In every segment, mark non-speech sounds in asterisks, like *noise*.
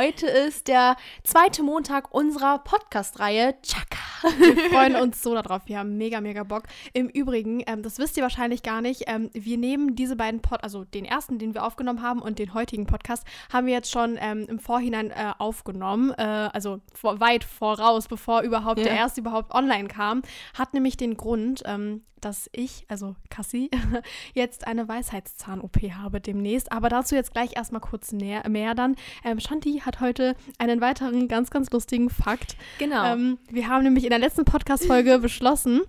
Heute ist der zweite Montag unserer Podcast-Reihe. Chaka. Wir *laughs* freuen uns so darauf. Wir haben mega, mega Bock. Im Übrigen, ähm, das wisst ihr wahrscheinlich gar nicht, ähm, wir nehmen diese beiden Pod, also den ersten, den wir aufgenommen haben und den heutigen Podcast, haben wir jetzt schon ähm, im Vorhinein äh, aufgenommen. Äh, also vor, weit voraus, bevor überhaupt Ja. der erste überhaupt online kam. Hat nämlich den Grund, ähm, dass ich, also Cassie, *laughs* jetzt eine Weisheitszahn-OP habe demnächst. Aber dazu jetzt gleich erstmal kurz näher, mehr dann. Ähm, Shanti hat heute einen weiteren ganz, ganz lustigen Fakt. Genau. Ähm, wir haben nämlich in der letzten Podcast-Folge *laughs* beschlossen,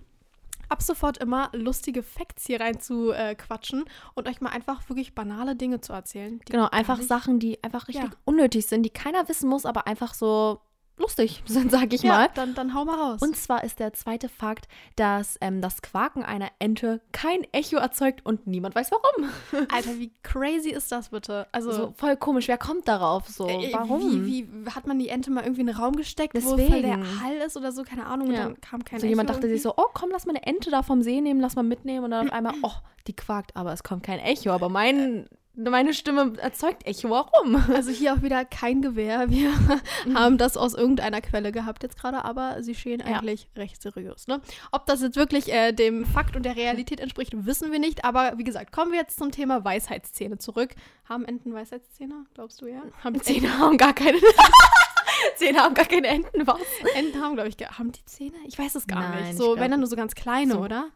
ab sofort immer lustige Facts hier rein zu äh, quatschen und euch mal einfach wirklich banale Dinge zu erzählen. genau, einfach Sachen, die einfach richtig Ja. unnötig sind, die keiner wissen muss, aber einfach so lustig *laughs* sind, sag ich Ja, mal. dann, dann hau mal raus. Und zwar ist der zweite Fakt, dass ähm, das Quaken einer Ente kein Echo erzeugt und niemand weiß warum. *laughs* Alter, wie crazy ist das bitte? Also, So voll komisch. Wer kommt darauf? So, äh, warum? Wie, wie hat man die Ente mal irgendwie in einen Raum gesteckt, wo voll der Deswegen. Hall ist oder so? Keine Ahnung. Und Ja. dann kam kein so jemand Echo dachte sich irgendwie? so, oh komm, lass mal eine Ente da vom See nehmen, lass mal mitnehmen und dann auf *clears throat* einmal, oh, die quakt, aber es kommt kein Echo. Aber mein, meine Stimme erzeugt Echo. Warum? Also hier auch wieder kein Gewehr. Wir *laughs* haben das aus irgendeiner Quelle gehabt jetzt gerade, aber sie stehen Ja. eigentlich recht seriös. Ne? Ob das jetzt wirklich äh, dem Fakt und der Realität entspricht, wissen wir nicht. Aber wie gesagt, kommen wir jetzt zum Thema Weisheitszähne zurück. Haben Enten Weisheitszähne? Glaubst du ja? Haben Zähne haben gar keine. *laughs* Zähne haben gar keine Enten, was? Enten haben, glaube ich, haben die Zähne? Ich weiß es gar Nein, nicht. ich So, wenn dann nur so ganz kleine, so. oder?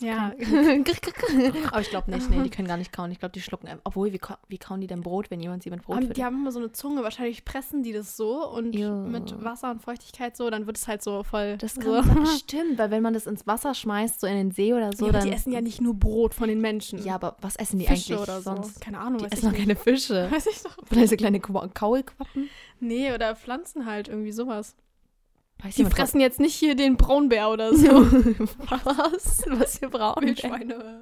Ja. *laughs* aber ich glaube nicht, nee, die können gar nicht kauen. Ich glaube, die schlucken. Obwohl, wie, wie kauen die denn Brot, wenn jemand sie mit Brot füttert? die haben immer so eine Zunge, wahrscheinlich pressen die das so und Ja. mit Wasser und Feuchtigkeit so, dann wird es halt so voll. Das so. sein. *laughs* Stimmt, weil wenn man das ins Wasser schmeißt, so in den See oder so, ja, dann. die essen ja nicht nur Brot von den Menschen. Ja, aber was essen die Fische eigentlich oder so. sonst? Keine Ahnung, Die essen doch keine Fische. *laughs* Weiß ich doch. Vielleicht so kleine Qua- Kaulquappen. Nee, oder Pflanzen halt, irgendwie sowas. Weiß Die fressen jetzt nicht hier den Braunbär oder so. *laughs* was? Was für braun? Wildschweine.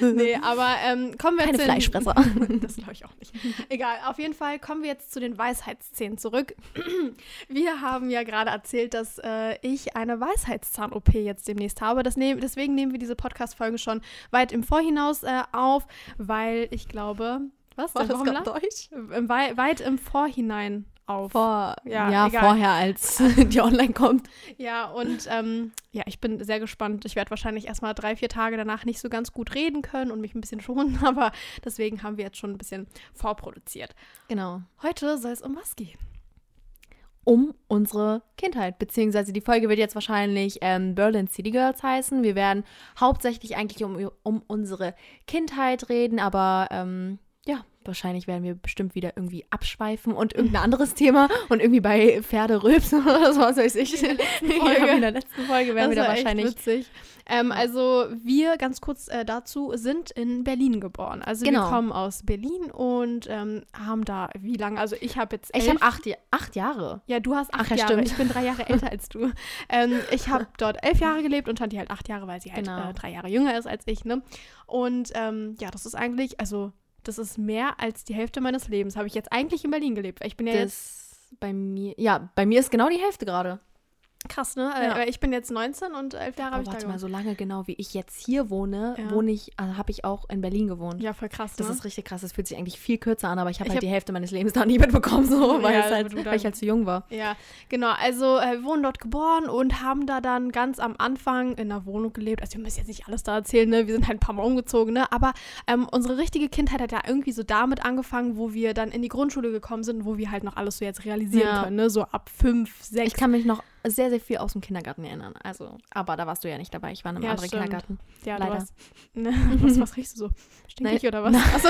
*laughs* nee, aber ähm, kommen wir Keine jetzt in- Fleischfresser. *laughs* das glaube ich auch nicht. Egal, auf jeden Fall kommen wir jetzt zu den Weisheitszähnen zurück. *clears throat* Wir haben ja gerade erzählt, dass äh, ich eine Weisheitszahn-OP jetzt demnächst habe. Nehm, deswegen nehmen wir diese Podcast-Folge schon weit im Vorhinaus äh, auf, weil ich glaube, was? War das grad Deutsch? Äh, wei weit im Vorhinein auf. Vor, Ja, ja, vorher, als *laughs* die online kommt. Ja, und ähm, ja, ich bin sehr gespannt. Ich werde wahrscheinlich erstmal drei, vier Tage danach nicht so ganz gut reden können und mich ein bisschen schonen, *laughs* aber deswegen haben wir jetzt schon ein bisschen vorproduziert. Genau. Heute soll es um was gehen? Um unsere Kindheit. Beziehungsweise die Folge wird jetzt wahrscheinlich ähm, Berlin City Girls heißen. Wir werden hauptsächlich eigentlich um, um unsere Kindheit reden, aber ähm, wahrscheinlich werden wir bestimmt wieder irgendwie abschweifen und irgendein anderes Thema und irgendwie bei Pferde rülpsen oder so, was weiß ich. In der letzten *laughs* Ja, Folge. in der letzten Folge werden wir da wahrscheinlich witzig. Ähm, also wir, ganz kurz äh, dazu, sind in Berlin geboren. Also Genau. wir kommen aus Berlin und ähm, haben da, wie lange? Also ich habe jetzt Ich elf- habe acht, Ja- acht Jahre. Ja, du hast Ach acht ja, Jahre. stimmt. Ich bin drei Jahre *laughs* älter als du. Ähm, ich habe dort elf Jahre gelebt und Tanti halt acht Jahre, weil sie halt Genau. äh, drei Jahre jünger ist als ich. Ne? Und ähm, ja, das ist eigentlich, also das ist mehr als die Hälfte meines Lebens. Habe ich jetzt eigentlich in Berlin gelebt. Ich bin ja jetzt Das bei mir, ja, bei mir ist genau die Hälfte gerade. Krass, ne? Ja. Äh, Ich bin jetzt 19 und elf Jahre Aber habe ich da warte mal, so lange genau wie ich jetzt hier wohne, Ja. wohne ich, also habe ich auch in Berlin gewohnt. Ja, voll krass. Das ne? ist richtig krass. Das fühlt sich eigentlich viel kürzer an, aber ich habe halt hab- die Hälfte meines Lebens da nie mitbekommen, so, weil, Ja, halt, weil ich halt zu jung war. Ja, genau. Also äh, wir wurden dort geboren und haben da dann ganz am Anfang in einer Wohnung gelebt. Also wir müssen jetzt nicht alles da erzählen, ne? Wir sind halt ein paar Mal umgezogen, ne? Aber ähm, unsere richtige Kindheit hat ja irgendwie so damit angefangen, wo wir dann in die Grundschule gekommen sind, wo wir halt noch alles so jetzt realisieren Ja. können, ne? So ab fünf, sechs. Ich kann mich noch sehr, sehr viel aus dem Kindergarten erinnern. Also, aber da warst du ja nicht dabei. Ich war in einem Ja, anderen stimmt. Kindergarten. ja, leider. Warst, *laughs* ne? was, was riechst du so? Stinkig Nein. oder was? Nein. Achso,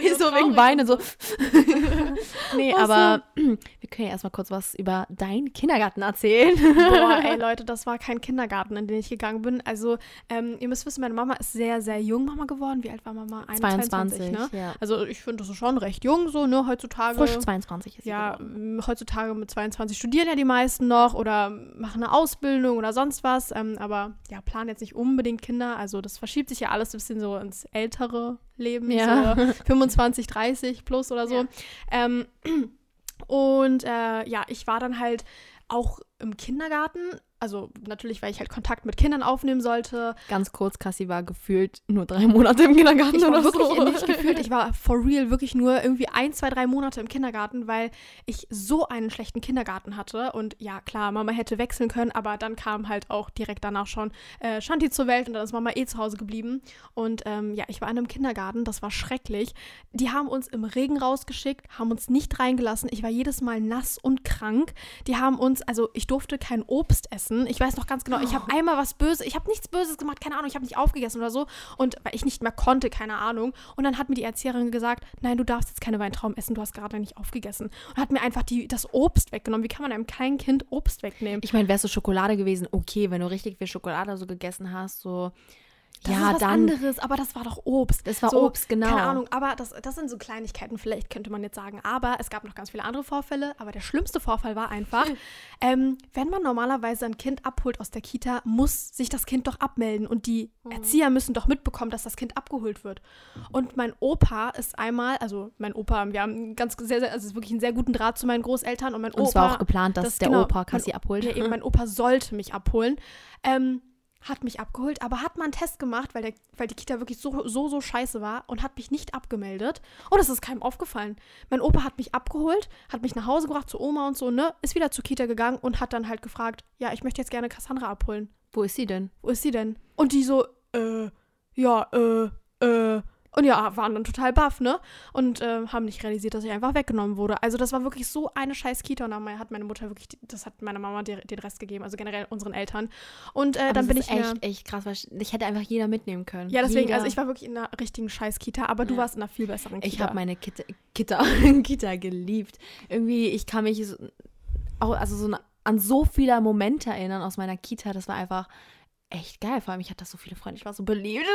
Hier so wegen Beine so. *laughs* nee, Ach so. aber *clears throat* wir können ja erstmal kurz was über deinen Kindergarten erzählen. *laughs* Boah, ey Leute, das war kein Kindergarten, in den ich gegangen bin. Also, ähm, ihr müsst wissen, meine Mama ist sehr, sehr jung Mama geworden. Wie alt war Mama? 21, 22, ne? ja. Also, ich finde, das ist schon recht jung, so, ne? Heutzutage. Frisch 22 ist sie Ja, geworden. heutzutage mit 22 studieren ja die meisten noch oder machen eine Ausbildung oder sonst was. Ähm, aber ja, planen jetzt nicht unbedingt Kinder. Also, das verschiebt sich ja alles ein bisschen so ins ältere Leben. Ja. So *laughs* 25, 30 plus oder so. Ja. Ähm, *clears throat* und äh, ja, ich war dann halt auch im Kindergarten, also natürlich, weil ich halt Kontakt mit Kindern aufnehmen sollte. Ganz kurz, Cassie war gefühlt nur drei Monate im Kindergarten Ich war oder wirklich so. nicht *laughs* gefühlt, ich war for real wirklich nur irgendwie ein, zwei, drei Monate im Kindergarten, weil ich so einen schlechten Kindergarten hatte. Und ja, klar, Mama hätte wechseln können, aber dann kam halt auch direkt danach schon äh, Shanti zur Welt und dann ist Mama eh zu Hause geblieben. Und ähm, ja, ich war in einem Kindergarten, das war schrecklich. Die haben uns im Regen rausgeschickt, haben uns nicht reingelassen. Ich war jedes Mal nass und krank. Die haben uns, also ich durfte kein Obst essen. Ich weiß noch ganz genau, ich habe einmal was Böses, ich habe nichts Böses gemacht, keine Ahnung, ich habe nicht aufgegessen oder so. Und weil ich nicht mehr konnte, keine Ahnung. Und dann hat mir die Erzieherin gesagt, nein, du darfst jetzt keine Weintrauben essen, du hast gerade nicht aufgegessen. Und hat mir einfach die, das Obst weggenommen. Wie kann man einem kleinen Kind Obst wegnehmen? Ich meine, es so Schokolade gewesen, okay, wenn du richtig viel Schokolade so gegessen hast, so. Das ja, ist was dann. anderes, aber das war doch Obst. Das war so, Obst, genau. Keine Ahnung, aber das, das sind so Kleinigkeiten, vielleicht könnte man jetzt sagen. Aber es gab noch ganz viele andere Vorfälle. Aber der schlimmste Vorfall war einfach, *laughs* ähm, wenn man normalerweise ein Kind abholt aus der Kita, muss sich das Kind doch abmelden. Und die Mhm. Erzieher müssen doch mitbekommen, dass das Kind abgeholt wird. Und mein Opa ist einmal, also mein Opa, wir haben ganz sehr, sehr, also wirklich einen sehr guten Draht zu meinen Großeltern. Und mein Und Opa. es war auch geplant, dass das- der genau, Opa mein, abholt. Ja, eben, *laughs* mein Opa sollte mich abholen. Ähm, hat mich abgeholt, aber hat mal einen Test gemacht, weil, der, weil die Kita wirklich so, so, so scheiße war und hat mich nicht abgemeldet. Und das ist keinem aufgefallen. Mein Opa hat mich abgeholt, hat mich nach Hause gebracht zu Oma und so, ne? Ist wieder zur Kita gegangen und hat dann halt gefragt, ja, ich möchte jetzt gerne Cassandra abholen. Wo ist sie denn? Wo ist sie denn? Und die so, äh, ja, äh, äh. Und ja, waren dann total baff, ne? Und äh, haben nicht realisiert, dass ich einfach weggenommen wurde. Also das war wirklich so eine scheiß Kita. Und dann hat meine Mutter wirklich, das hat meine Mama den Rest gegeben, also generell unseren Eltern. Und äh, dann bin ich echt, echt krass, weil ich, hätte einfach jeder mitnehmen können. Ja, deswegen, jeder. also ich war wirklich in einer richtigen scheiß Kita, aber du Ja. warst in einer viel besseren Kita. Ich habe meine Kita, Kita, *laughs* Kita geliebt. Irgendwie, ich kann mich so, auch, also so an so viele Momente erinnern aus meiner Kita. Das war einfach echt geil. Vor allem, ich hatte da so viele Freunde. Ich war so beliebt. *laughs*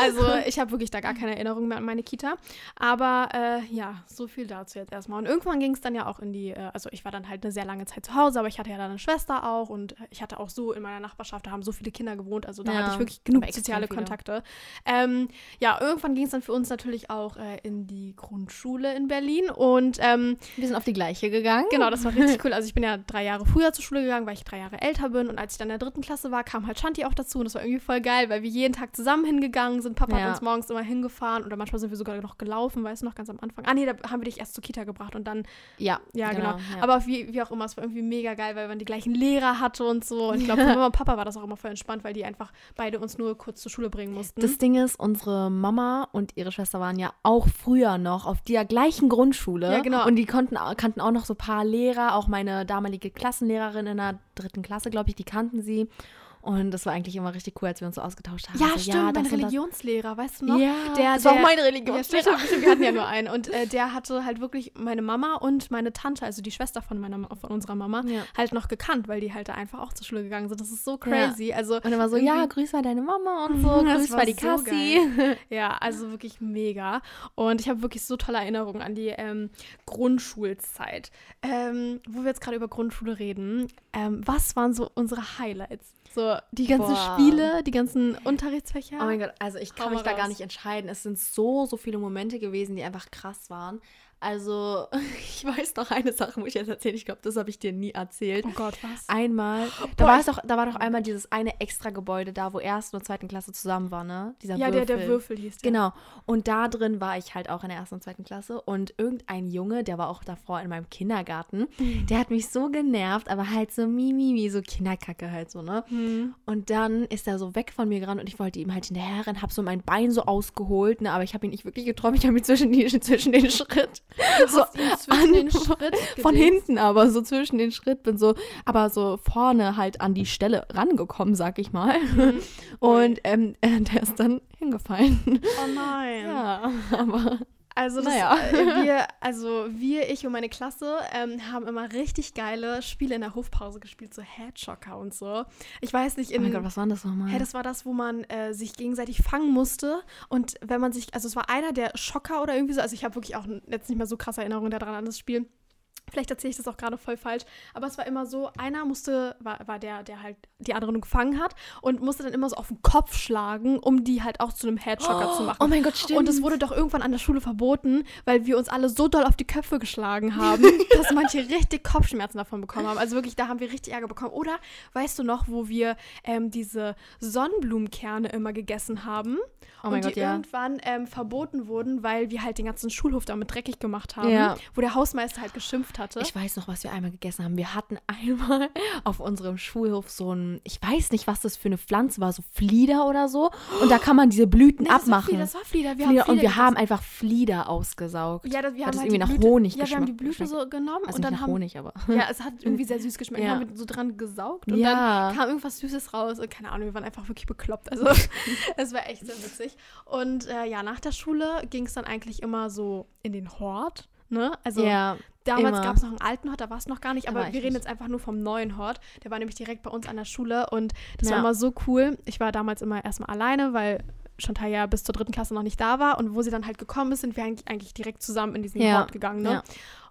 Also ich habe wirklich da gar keine Erinnerung mehr an meine Kita. Aber äh, ja, so viel dazu jetzt erstmal. Und irgendwann ging es dann ja auch in die, äh, also ich war dann halt eine sehr lange Zeit zu Hause, aber ich hatte ja dann eine Schwester auch und äh, ich hatte auch so in meiner Nachbarschaft, da haben so viele Kinder gewohnt, also da Ja, hatte ich wirklich genug soziale. Kontakte. Ähm, ja, irgendwann ging es dann für uns natürlich auch äh, in die Grundschule in Berlin und ähm, Wir sind auf die gleiche gegangen. Genau, das war richtig *laughs* cool. Also ich bin ja drei Jahre früher zur Schule gegangen, weil ich drei Jahre älter bin. Und als ich dann in der dritten Klasse war, kam halt Shanti auch dazu. Und das war irgendwie voll geil, weil wir jeden Tag zusammen hingegangen sind. Papa Ja. hat uns morgens immer hingefahren oder manchmal sind wir sogar noch gelaufen, weißt du noch, ganz am Anfang. Ah nee, da haben wir dich erst zur Kita gebracht und dann, Ja, ja genau. ja. Aber wie, wie auch immer, es war irgendwie mega geil, weil man die gleichen Lehrer hatte und so. Und ich glaube, für Mama und Papa war das auch immer voll entspannt, weil die einfach beide uns nur kurz zur Schule bringen mussten. Das Ding ist, unsere Mama und ihre Schwester waren ja auch früher noch auf der gleichen Grundschule. Ja, genau. Und die konnten, kannten auch noch so ein paar Lehrer, auch meine damalige Klassenlehrerin in der dritten Klasse, glaube ich, die kannten sie. Und das war eigentlich immer richtig cool, als wir uns so ausgetauscht haben. ja, so, stimmt, mein und das. Religionslehrer, weißt du noch? Ja, Der- das war auch der- meine Ja, Religion. stimmt, wir hatten ja nur einen. Und äh, der hatte halt wirklich meine Mama und meine Tante, also die Schwester von, meiner, von unserer Mama, Ja. halt noch gekannt, weil die halt da einfach auch zur Schule gegangen sind. Das ist so crazy. Also, Und immer so, ja, grüß mal deine Mama und *laughs* so, grüß war mal die so Cassie. *laughs* ja, also wirklich mega. Und ich habe wirklich so tolle Erinnerungen an die ähm, Grundschulzeit. Ähm, wo wir jetzt gerade über Grundschule reden, ähm, was waren so unsere Highlights? So die ganzen Boah. Spiele, die ganzen Unterrichtsfächer. Oh mein Gott, also ich Hau kann mal mich da gar raus. nicht entscheiden. Es sind so, so viele Momente gewesen, die einfach krass waren. Also, *laughs* ich weiß noch eine Sache, muss ich jetzt erzählen. Ich glaube, das habe ich dir nie erzählt. Oh Gott, was? Einmal, *gasps* da Boah, war es doch, da war doch einmal dieses eine extra Gebäude da, wo ersten und zweiten Klasse zusammen war, ne? Dieser ja, der, der Würfel hieß der. Genau. Und da drin war ich halt auch in der ersten und zweiten Klasse. Und irgendein Junge, der war auch davor in meinem Kindergarten, Mhm. der hat mich so genervt, aber halt so mimimi, so Kinderkacke halt so, ne? Hm. Und dann ist er so weg von mir gerannt und ich wollte ihm halt hinterher rennen, hab so mein Bein so ausgeholt, ne? Aber ich habe ihn nicht wirklich getroffen. Ich habe ihn zwischen, die, *laughs* zwischen den Schritt. So zwischen den an- Schritt Von hinten aber, so zwischen den Schritt, bin so, aber so vorne halt an die Stelle rangekommen, sag ich mal. Mhm. Und ähm, äh, der ist dann hingefallen. Oh nein. Ja, aber Also, das, Naja. äh, wir, *laughs* also wir, ich und meine Klasse ähm, haben immer richtig geile Spiele in der Hofpause gespielt, so Headshocker und so. Ich weiß nicht, oh in, mein Gott, was war das nochmal? Hey, das war das, wo man äh, sich gegenseitig fangen musste. Und wenn man sich, also es war einer der Schocker oder irgendwie so, also ich habe wirklich auch jetzt nicht mehr so krasse Erinnerungen daran an das Spiel. Vielleicht erzähle ich das auch gerade voll falsch, aber es war immer so, einer musste, war, war der, der halt die anderen gefangen hat und musste dann immer so auf den Kopf schlagen, um die halt auch zu einem Headshocker oh, zu machen. Oh mein Gott, stimmt. Und es wurde doch irgendwann an der Schule verboten, weil wir uns alle so doll auf die Köpfe geschlagen *laughs* haben, dass manche richtig Kopfschmerzen davon bekommen haben. Also wirklich, da haben wir richtig Ärger bekommen. Oder weißt du noch, wo wir ähm, diese Sonnenblumenkerne immer gegessen haben oh mein und Gott, die ja. irgendwann ähm, verboten wurden, weil wir halt den ganzen Schulhof damit dreckig gemacht haben, Ja. wo der Hausmeister halt geschimpft hatte. Ich weiß noch, was wir einmal gegessen haben. Wir hatten *laughs* einmal auf unserem Schulhof so ein, ich weiß nicht, was das für eine Pflanze war, so Flieder oder so. Und da kann man diese Blüten Nee, das war abmachen. Flieder, das war Flieder. Wir Flieder, haben und wir Flieder haben gegessen. einfach Flieder ausgesaugt. ja, das, wir Hat haben das halt irgendwie nach Honig Ja, wir haben die geschmeckt- Blüte so genommen Also und dann nach haben Honig, aber. *laughs* Ja, es hat irgendwie sehr süß geschmeckt. Ja. Haben wir so dran gesaugt und Ja. dann kam irgendwas Süßes raus. Und keine Ahnung, wir waren einfach wirklich bekloppt. Also *laughs* es war echt sehr witzig. Und äh, ja, nach der Schule ging es dann eigentlich immer so in den Hort. Ne? Also ja, damals gab es noch einen alten Hort, da war es noch gar nicht, aber wir reden nicht. jetzt einfach nur vom neuen Hort. Der war nämlich direkt bei uns an der Schule und das Ja. war immer so cool. Ich war damals immer erstmal alleine, weil Chantal ja bis zur dritten Klasse noch nicht da war und wo sie dann halt gekommen ist, sind wir eigentlich, eigentlich direkt zusammen in diesen Ja. Hort gegangen. Ne? Ja.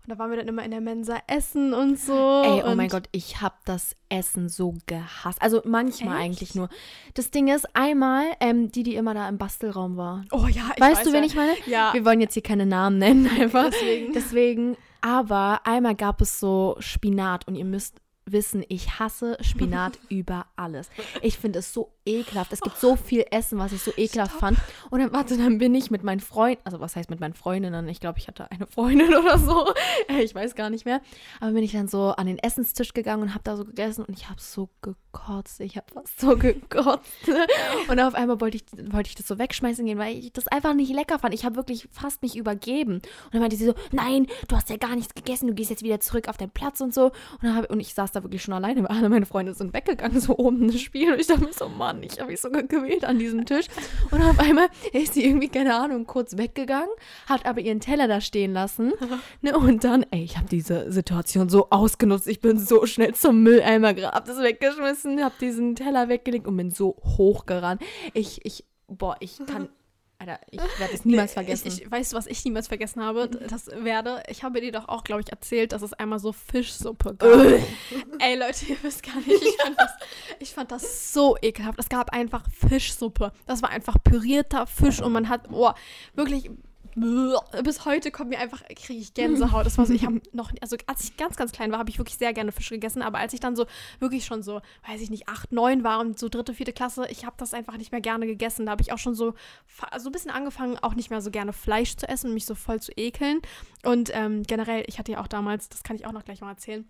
Und da waren wir dann immer in der Mensa essen und so. Ey, oh mein Gott, ich habe das Essen so gehasst. Also manchmal Echt? eigentlich nur. Das Ding ist, einmal, ähm, die, die immer da im Bastelraum war. Oh ja, ich weißt weiß du, wen ja. ich meine? Ja. Wir wollen jetzt hier keine Namen nennen, einfach. Deswegen. Deswegen, aber einmal gab es so Spinat und ihr müsst wissen, ich hasse Spinat *laughs* über alles. Ich finde es so ekelhaft. Es gibt so viel Essen, was ich so ekelhaft Stopp. fand. Und dann, warte, dann bin ich mit meinen Freunden, also was heißt mit meinen Freundinnen? Ich glaube, ich hatte eine Freundin *laughs* oder so. Ich weiß gar nicht mehr. Aber bin ich dann so an den Essenstisch gegangen und habe da so gegessen und ich habe so gekotzt. Ich habe fast so gekotzt. *laughs* Und auf einmal wollte ich, wollte ich das so wegschmeißen gehen, weil ich das einfach nicht lecker fand. Ich habe wirklich fast mich übergeben. Und dann meinte sie so, nein, du hast ja gar nichts gegessen, du gehst jetzt wieder zurück auf deinen Platz und so. Und, hab, und ich saß da wirklich schon alleine, alle meine Freunde sind weggegangen, so oben das Spiel. Und ich dachte mir so, Mann, ich habe mich so gewählt an diesem Tisch. Und auf einmal ist sie irgendwie, keine Ahnung, kurz weggegangen, hat aber ihren Teller da stehen lassen. *laughs* Ne, und dann, ey, ich habe diese Situation so ausgenutzt. Ich bin so schnell zum Mülleimer hab das weggeschmissen, hab diesen Teller weggelegt und bin so hochgerannt. Ich, ich, boah, ich kann, Alter, ich werde *laughs* es niemals vergessen. Ich, ich, weißt du, was ich niemals vergessen habe? *laughs* Das werde. Ich habe dir doch auch, glaube ich, erzählt, dass es einmal so Fischsuppe gab. *laughs* Ey, Leute, ihr wisst gar nicht. Ich fand, das, ich fand das so ekelhaft. Es gab einfach Fischsuppe. Das war einfach pürierter Fisch und man hat, oh, wirklich. Bis heute kommt mir einfach, kriege ich Gänsehaut. Das war so, ich habe noch, also als ich ganz, ganz klein war, habe ich wirklich sehr gerne Fisch gegessen. Aber als ich dann so wirklich schon so, weiß ich nicht, acht, neun war und so dritte, vierte Klasse, ich habe das einfach nicht mehr gerne gegessen. Da habe ich auch schon so, so ein bisschen angefangen, auch nicht mehr so gerne Fleisch zu essen und mich so voll zu ekeln. Und ähm, generell, ich hatte ja auch damals, das kann ich auch noch gleich mal erzählen,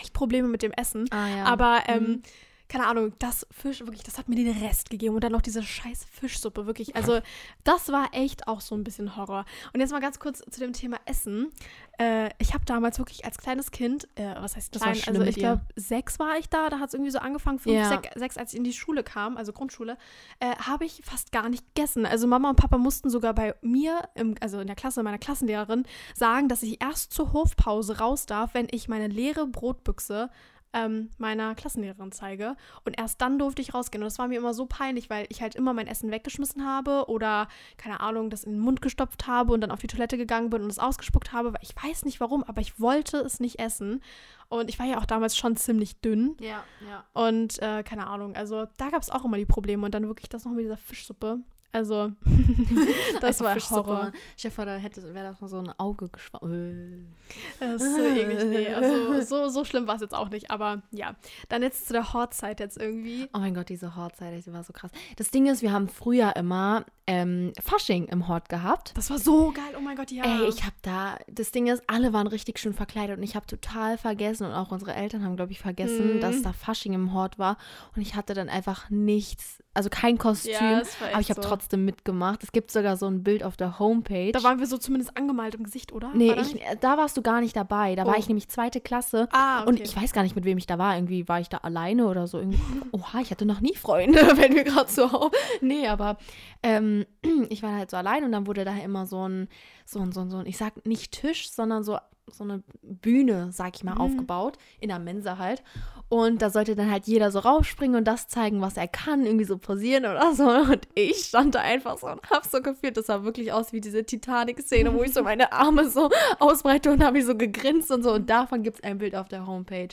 echt Probleme mit dem Essen. ah, ja. Aber, ähm, Mhm. Keine Ahnung, das Fisch, wirklich, das hat mir den Rest gegeben. Und dann noch diese scheiß Fischsuppe, wirklich. Also, das war echt auch so ein bisschen Horror. Und jetzt mal ganz kurz zu dem Thema Essen. Äh, ich habe damals wirklich als kleines Kind, äh, was heißt klein, also ich glaube, sechs war ich da, da hat es irgendwie so angefangen, fünf, Ja. sech, sechs, als ich in die Schule kam, also Grundschule, äh, habe ich fast gar nicht gegessen. Also Mama und Papa mussten sogar bei mir, im, also in der Klasse meiner Klassenlehrerin, sagen, dass ich erst zur Hofpause raus darf, wenn ich meine leere Brotbüchse ähm, meiner Klassenlehrerin zeige. Und erst dann durfte ich rausgehen. Und das war mir immer so peinlich, weil ich halt immer mein Essen weggeschmissen habe oder, keine Ahnung, das in den Mund gestopft habe und dann auf die Toilette gegangen bin und es ausgespuckt habe. Weil ich weiß nicht warum, aber ich wollte es nicht essen. Und ich war ja auch damals schon ziemlich dünn. ja, ja. Und äh, keine Ahnung, also da gab es auch immer die Probleme. Und dann wirklich das noch mit dieser Fischsuppe. Also, *laughs* das war. Horror. Dir vor, da hätte, wäre das mal so ein Auge geschwommen. Das ist so eklig. Nee, also *laughs* so, so schlimm war es jetzt auch nicht. Aber ja, dann jetzt zu der Hortzeit jetzt irgendwie. Oh mein Gott, diese Hortzeit, die war so krass. Das Ding ist, wir haben früher immer ähm, Fasching im Hort gehabt. Das war so geil. Oh mein Gott, ja. Ey, ich hab da, das Ding ist, alle waren richtig schön verkleidet und ich habe total vergessen und auch unsere Eltern haben, glaube ich, vergessen, Mhm. dass da Fasching im Hort war und ich hatte dann einfach nichts, also kein Kostüm, Ja, war aber ich habe so. trotzdem mitgemacht. Es gibt sogar so ein Bild auf der Homepage. Da waren wir so zumindest angemalt im Gesicht, oder? nee, War da ich, äh, da warst du gar nicht dabei. Da war Oh. ich nämlich zweite Klasse. Ah, okay. Und ich weiß gar nicht, mit wem ich da war. Irgendwie war ich da alleine oder so. Irgendwie. *laughs* Oha, ich hatte noch nie Freunde, *laughs* wenn wir gerade so. *laughs* Nee, aber ähm, *clears throat* ich war halt so allein und dann wurde da immer so ein, so ein, so ein, so ein, ich sag nicht Tisch, sondern so so eine Bühne, sag ich mal, Mhm. aufgebaut, in der Mensa halt. Und da sollte dann halt jeder so raufspringen und das zeigen, was er kann, irgendwie so posieren oder so. *laughs* Und ich stand da einfach so und hab so gefühlt, das sah wirklich aus wie diese Titanic-Szene, wo ich so meine Arme so ausbreite und habe ich so gegrinst und so. Und davon gibt es ein Bild auf der Homepage.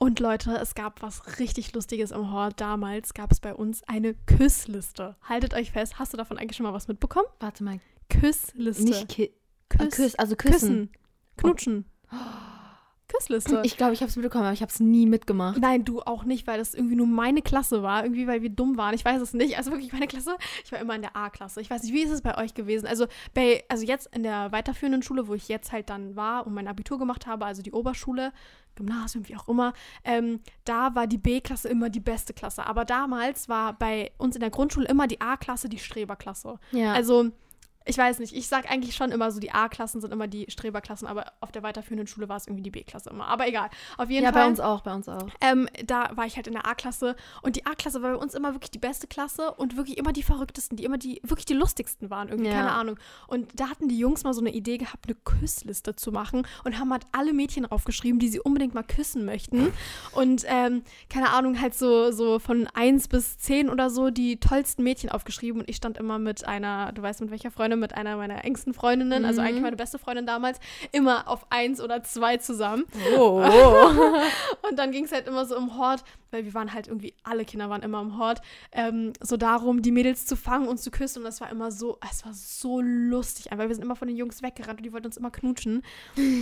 Und Leute, es gab was richtig Lustiges im Hort. Damals gab es bei uns eine Küssliste. Haltet euch fest, hast du davon eigentlich schon mal was mitbekommen? Warte mal, Küssliste. nicht ki Küss, äh, Küss, also küssen. küssen. Knutschen. *gasps* Küssliste. Ich glaube, ich habe es mitbekommen, aber ich habe es nie mitgemacht. Nein, du auch nicht, weil das irgendwie nur meine Klasse war. Irgendwie, weil wir dumm waren. Ich weiß es nicht. Also wirklich meine Klasse. Ich war immer in der A-Klasse. Ich weiß nicht, wie ist es bei euch gewesen? Also bei, also jetzt in der weiterführenden Schule, wo ich jetzt halt dann war und mein Abitur gemacht habe, also die Oberschule, Gymnasium, wie auch immer, ähm, da war die B-Klasse immer die beste Klasse. Aber damals war bei uns in der Grundschule immer die A-Klasse die Streberklasse. Ja. Also, ich weiß nicht, ich sag eigentlich schon immer so, die A-Klassen sind immer die Streberklassen, aber auf der weiterführenden Schule war es irgendwie die B-Klasse immer. Aber egal. Auf jeden ja, Fall. bei uns auch, bei uns auch. Ähm, da war ich halt in der A-Klasse und die A-Klasse war bei uns immer wirklich die beste Klasse und wirklich immer die verrücktesten, die immer die, wirklich die lustigsten waren, irgendwie, Ja. keine Ahnung. Und da hatten die Jungs mal so eine Idee gehabt, eine Küssliste zu machen und haben halt alle Mädchen draufgeschrieben, die sie unbedingt mal küssen möchten. Und ähm, keine Ahnung, halt so, so von 1 bis 10 oder so die tollsten Mädchen aufgeschrieben und ich stand immer mit einer, du weißt mit welcher Freundin, mit einer meiner engsten Freundinnen, also Mhm. eigentlich meine beste Freundin damals, immer auf 1 oder 2 zusammen. Oh. *laughs* Und dann ging es halt immer so im Hort, weil wir waren halt irgendwie, alle Kinder waren immer im Hort, ähm, so darum, die Mädels zu fangen und zu küssen. Und das war immer so, es war so lustig, weil wir sind immer von den Jungs weggerannt und die wollten uns immer knutschen.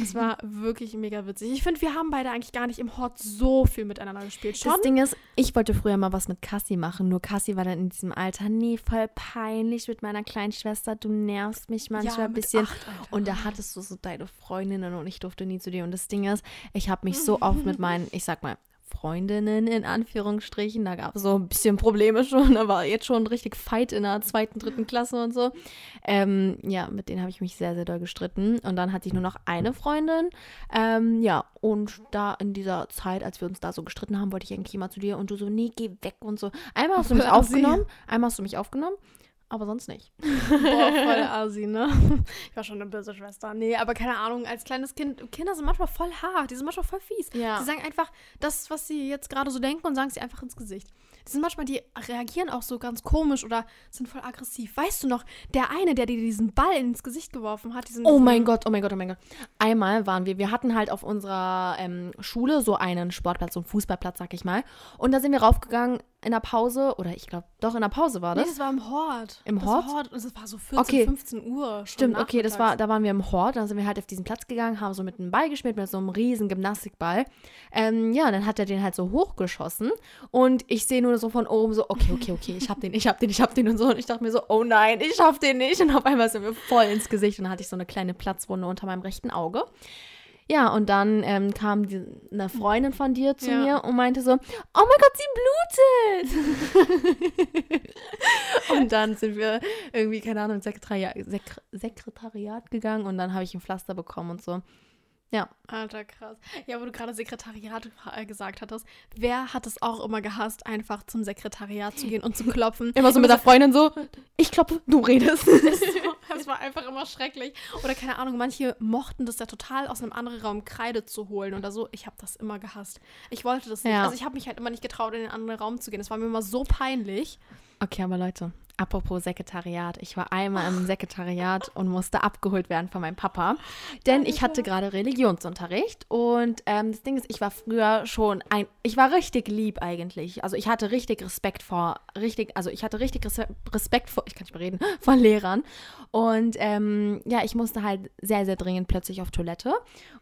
Es war *laughs* wirklich mega witzig. Ich finde, wir haben beide eigentlich gar nicht im Hort so viel miteinander gespielt. Schon? Das Ding ist, ich wollte früher mal was mit Cassie machen, nur Cassie war dann in diesem Alter, nee, voll peinlich mit meiner kleinen Schwester, du nervst mich manchmal ein mit bisschen. acht. Und da hattest du so deine Freundinnen und ich durfte nie zu dir. Und das Ding ist, ich habe mich *laughs* so oft mit meinen, ich sag mal, Freundinnen in Anführungsstrichen, da gab es so ein bisschen Probleme schon, *laughs* da war jetzt schon richtig Fight in der zweiten, dritten Klasse und so. Ähm, ja, mit denen habe ich mich sehr, sehr doll gestritten. Und dann hatte ich nur noch eine Freundin. Ähm, ja, und da in dieser Zeit, als wir uns da so gestritten haben, wollte ich eigentlich immer zu dir und du so, nee, geh weg und so. Einmal hast du mich aufgenommen, einmal hast du mich aufgenommen, aber sonst nicht. Boah, voll *laughs* assi, ne? Ich war schon eine böse Schwester. Nee, aber keine Ahnung, als kleines Kind, Kinder sind manchmal voll hart, die sind manchmal voll fies. Ja. Die sagen einfach das, was sie jetzt gerade so denken und sagen sie einfach ins Gesicht. Die sind manchmal, die reagieren auch so ganz komisch oder sind voll aggressiv. Weißt du noch, der eine, der dir diesen Ball ins Gesicht geworfen hat, diesen, Oh mein Gott, oh mein Gott, oh mein Gott. Einmal waren wir, wir hatten halt auf unserer ähm, Schule so einen Sportplatz, so einen Fußballplatz, sag ich mal. Und da sind wir raufgegangen in der Pause, oder ich glaube, doch in der Pause war Nee, das. das war im Hort. Im das Hort? Und es war so 14, Okay. 15 Uhr. Stimmt, okay, das war, da waren wir im Hort, dann sind wir halt auf diesen Platz gegangen, haben so mit einem Ball gespielt, mit so einem riesen Gymnastikball. Ähm, ja, und dann hat er den halt so hochgeschossen und ich sehe nur so von oben so, okay, okay, okay, ich hab den, ich hab den, ich hab den und so. Und ich dachte mir so, oh nein, ich schaff den nicht. Und auf einmal sind wir voll ins Gesicht und dann hatte ich so eine kleine Platzwunde unter meinem rechten Auge. Ja, und dann ähm, kam die, eine Freundin von dir zu Ja. mir und meinte so, oh mein Gott, sie blutet. *laughs* und dann sind wir irgendwie, keine Ahnung, ins Sekretariat, Sek Sekretariat gegangen und dann habe ich ein Pflaster bekommen und so. Ja, Alter, krass. Ja, wo du gerade Sekretariat äh, gesagt hattest. Wer hat es auch immer gehasst, einfach zum Sekretariat zu gehen und zu klopfen? *laughs* immer so mit der Freundin so, ich klopfe, du redest. *laughs* Das war einfach immer schrecklich. Oder keine Ahnung, manche mochten das ja total aus einem anderen Raum Kreide zu holen oder so. Ich habe das immer gehasst. Ich wollte das nicht. Ja. Also ich habe mich halt immer nicht getraut, in den anderen Raum zu gehen. Das war mir immer so peinlich. Okay, aber Leute, apropos Sekretariat. Ich war einmal im *laughs* Sekretariat und musste abgeholt werden von meinem Papa. Denn ich hatte gerade Religionsunterricht. Und ähm, das Ding ist, ich war früher schon ein. Ich war richtig lieb eigentlich. Also ich hatte richtig Respekt vor. Richtig, also ich hatte richtig Res- Respekt vor. Ich kann nicht mehr reden. *laughs* Von Lehrern. Und ähm, ja, ich musste halt sehr, sehr dringend plötzlich auf Toilette.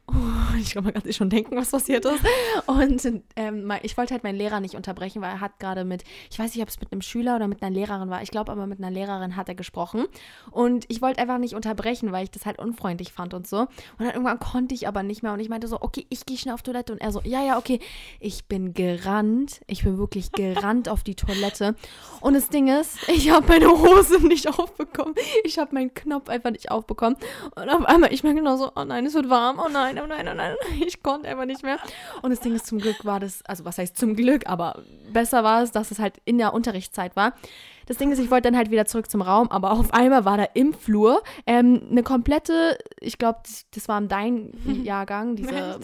Oh, ich kann mir gerade schon denken, was passiert ist. Und ähm, ich wollte halt meinen Lehrer nicht unterbrechen, weil er hat gerade mit, ich weiß nicht, ob es mit einem Schüler oder mit einer Lehrerin war. Ich glaube aber mit einer Lehrerin hat er gesprochen. Und ich wollte einfach nicht unterbrechen, weil ich das halt unfreundlich fand und so. Und dann irgendwann konnte ich aber nicht mehr. Und ich meinte so, okay, ich gehe schnell auf Toilette. Und er so, ja, ja, okay. Ich bin gerannt. Ich bin wirklich *laughs* gerannt auf die Toilette. Und das Ding ist, ich habe meine Hose nicht aufbekommen. Ich habe meinen Knopf einfach nicht aufbekommen. Und auf einmal, ich merke genau so, oh nein, es wird warm. Oh nein, oh nein, oh nein. *laughs* Ich konnte einfach nicht mehr. Und das Ding ist, zum Glück war das, also was heißt zum Glück, aber besser war es, dass es halt in der Unterrichtszeit war. Das Ding ist, ich wollte dann halt wieder zurück zum Raum, aber auf einmal war da im Flur ähm, eine komplette, ich glaube, das, das war dein Jahrgang, *laughs* diese?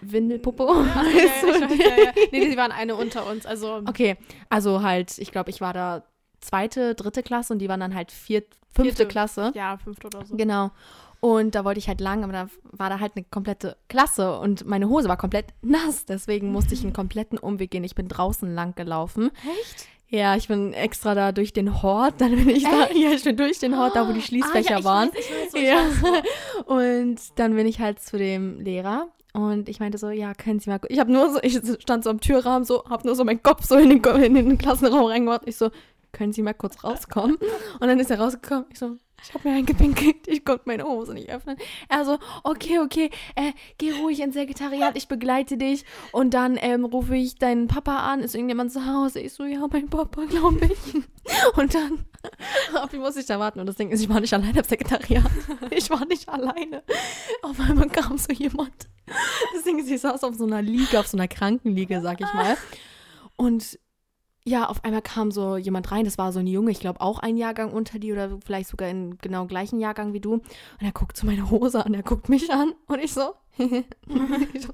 Windelpuppe. Ja, ich weiß, ja, ja. Nee, die waren eine unter uns. Also Okay, also halt, ich glaube, ich war da zweite, dritte Klasse und die waren dann halt viert, fünfte Vierte. Klasse. ja, fünfte oder so. Genau. Und da wollte ich halt lang, aber da war da halt eine komplette Klasse und meine Hose war komplett nass. Deswegen musste ich einen kompletten Umweg gehen. Ich bin draußen lang gelaufen. Echt? Ja, ich bin extra da durch den Hort. *laughs* Dann bin ich da, ja, ich bin durch den Hort, da wo die Schließfächer ah, ja, waren. Weiß, weiß, Ja. *laughs* Und dann bin ich halt zu dem Lehrer und ich meinte so, ja, können Sie mal, ich habe nur so, ich stand so am Türrahmen so, habe nur so meinen Kopf so in den, in den Klassenraum reingemacht. Ich so, können Sie mal kurz rauskommen? Und dann ist er rausgekommen. Ich so, ich habe mir eingepinkelt, ich konnte meine Hose nicht öffnen. Er so, okay, okay, äh, geh ruhig ins Sekretariat, ich begleite dich. Und dann ähm, rufe ich deinen Papa an, ist irgendjemand zu Hause? Ich so, ja, mein Papa, glaube ich. *laughs* Und dann, *laughs* auf ihn muss ich da warten. Und das Ding ist, ich war nicht alleine im Sekretariat. *laughs* Ich war nicht alleine. Auf einmal kam so jemand. Das Ding ist, ich saß auf so einer Liege, auf so einer Krankenliege, sag ich mal. Und ja, auf einmal kam so jemand rein, das war so ein Junge, ich glaube auch ein Jahrgang unter die oder vielleicht sogar in genau gleichen Jahrgang wie du. Und er guckt so meine Hose an, er guckt mich an und ich so, *laughs* ich so.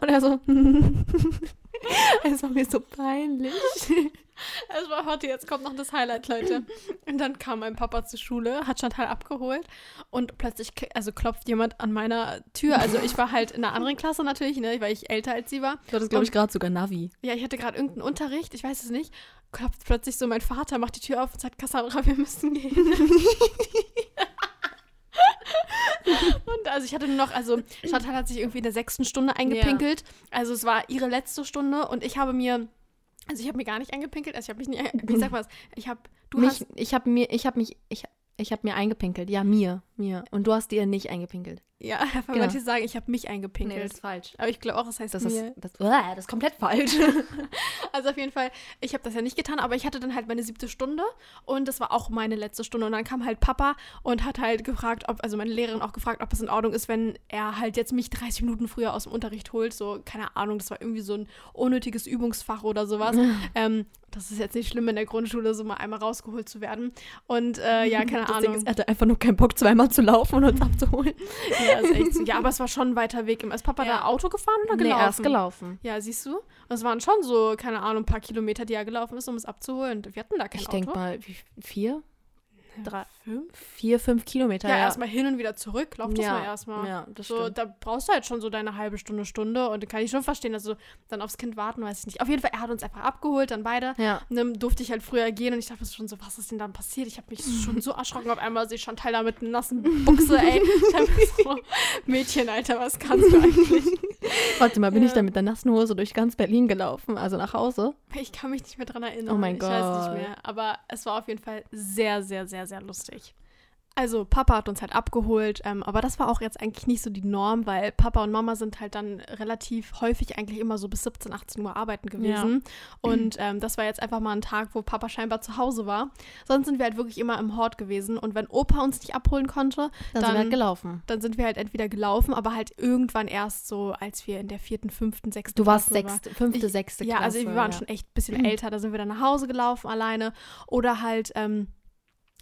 Und er so, *laughs* es war mir so peinlich. *laughs* Es war heute, jetzt kommt noch das Highlight, Leute. Und dann kam mein Papa zur Schule, hat Chantal abgeholt und plötzlich also klopft jemand an meiner Tür. Also ich war halt in einer anderen Klasse natürlich, ne, weil ich älter als sie war. Du hattest, glaube ich, gerade sogar Navi. Ja, ich hatte gerade irgendeinen Unterricht, ich weiß es nicht. Klopft plötzlich so mein Vater, macht die Tür auf und sagt, Cassandra, wir müssen gehen. *laughs* und also ich hatte nur noch, also Chantal hat sich irgendwie in der sechsten Stunde eingepinkelt. Also es war ihre letzte Stunde und ich habe mir, also ich habe mir gar nicht eingepinkelt, also ich habe mich nicht, wie sag was, ich habe, du mich, hast, ich habe mir, ich habe mich, ich, ich habe mir eingepinkelt. Ja, mir, mir. Und du hast dir nicht eingepinkelt. ja, *laughs* weil Genau. manche sagen, ich habe mich eingepinkelt. falsch. aber ich glaube auch, es heißt Das mir. ist, das, Uah, das ist komplett falsch. *laughs* Also auf jeden Fall, ich habe das ja nicht getan, aber ich hatte dann halt meine siebte Stunde und das war auch meine letzte Stunde. Und dann kam halt Papa und hat halt gefragt, ob, also meine Lehrerin auch gefragt, ob es in Ordnung ist, wenn er halt jetzt mich 30 Minuten früher aus dem Unterricht holt. So, keine Ahnung, das war irgendwie so ein unnötiges Übungsfach oder sowas. *laughs* ähm, das ist jetzt nicht schlimm in der Grundschule, so mal einmal rausgeholt zu werden. Und äh, ja, *laughs* keine das Ahnung. ist, er hatte einfach nur keinen Bock, zweimal zu laufen und uns abzuholen. *laughs* ja, ist echt so. ja, aber es war schon ein weiter Weg. Ist Papa Ja. da Auto gefahren oder Nee, gelaufen? er ist gelaufen. Ja, siehst du? Und es waren schon so, keine Ahnung, ein paar Kilometer, die er gelaufen ist, um es abzuholen. Wir hatten da kein Ich Auto. denke mal, wie, vier? Drei, Fünf? vier, fünf Kilometer. Ja, erstmal hin und wieder zurück. Lauf das Ja, mal erstmal. Ja, das So, stimmt. da brauchst du halt schon so deine halbe Stunde, Stunde. Und kann ich schon verstehen, also dann aufs Kind warten, weiß ich nicht. Auf jeden Fall, er hat uns einfach abgeholt, dann beide. Ja. Und dann durfte ich halt früher gehen und ich dachte schon so, was ist denn dann passiert? Ich habe mich *laughs* schon so erschrocken. Auf einmal sehe ich Chantal da mit einer nassen Buchse, ey. Ich hab so, *laughs* Mädchen, Alter, was kannst du eigentlich? Warte mal, bin ich Ja. da mit der nassen Hose durch ganz Berlin gelaufen, also nach Hause? Ich kann mich nicht mehr dran erinnern. Oh mein ich weiß Gott. nicht mehr. Aber es war auf jeden Fall sehr, sehr, sehr, sehr lustig. Also Papa hat uns halt abgeholt, ähm, aber das war auch jetzt eigentlich nicht so die Norm, weil Papa und Mama sind halt dann relativ häufig eigentlich immer so bis 17, 18 Uhr arbeiten gewesen. Und ähm, das war jetzt einfach mal ein Tag, wo Papa scheinbar zu Hause war. Sonst sind wir halt wirklich immer im Hort gewesen. Und wenn Opa uns nicht abholen konnte, Dann, sind Dann- wir halt gelaufen. dann sind wir halt entweder gelaufen, aber halt irgendwann erst so, als wir in der vierten, fünften, sechsten Du warst Klasse waren. sechste, fünfte, Ich- sechste Ja, Klasse. also wir waren ja. schon echt ein bisschen älter, da sind wir dann nach Hause gelaufen alleine. Oder halt, ähm,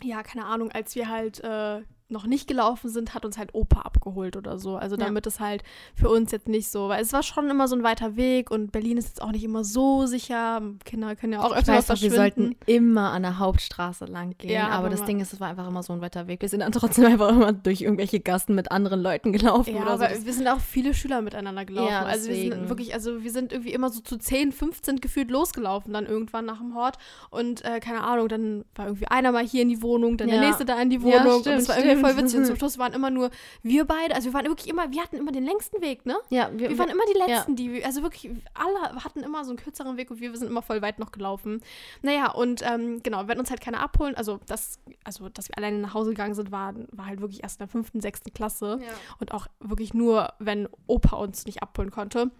ja, keine Ahnung, als wir halt äh, noch nicht gelaufen sind, hat uns halt Opa abgeholt oder so. Also Ja. damit es halt für uns jetzt nicht so, weil es war schon immer so ein weiter Weg und Berlin ist jetzt auch nicht immer so sicher. Kinder können ja auch öfter weiß noch, wir verschwinden. sollten immer an der Hauptstraße lang gehen. Ja, aber, das Ding ist, es war einfach immer so ein weiter Weg. Wir sind dann *laughs* trotzdem einfach immer durch irgendwelche Gassen mit anderen Leuten gelaufen Ja, oder aber so. Wir sind auch viele Schüler miteinander gelaufen. Ja, also wir sind wirklich, also wir sind irgendwie immer so zu 10, 15 gefühlt losgelaufen dann irgendwann nach dem Hort. Und äh, keine Ahnung, dann war irgendwie einer mal hier in die Wohnung, dann Ja. der nächste da in die Ja, Wohnung. und stimmt, das war irgendwie voll witzig. Und zum *laughs* Schluss waren immer nur wir beide, also wir waren wirklich immer, wir hatten immer den längsten Weg, ne? ja, Wir waren immer die Letzten, die, also wirklich, alle hatten immer so einen kürzeren Weg und wir sind immer voll weit noch gelaufen. Naja, und ähm, genau, wenn uns halt keiner abholen, also das, also dass wir alleine nach Hause gegangen sind, war, war halt wirklich erst in der fünften, sechsten Klasse. Und auch wirklich nur, wenn Opa uns nicht abholen konnte.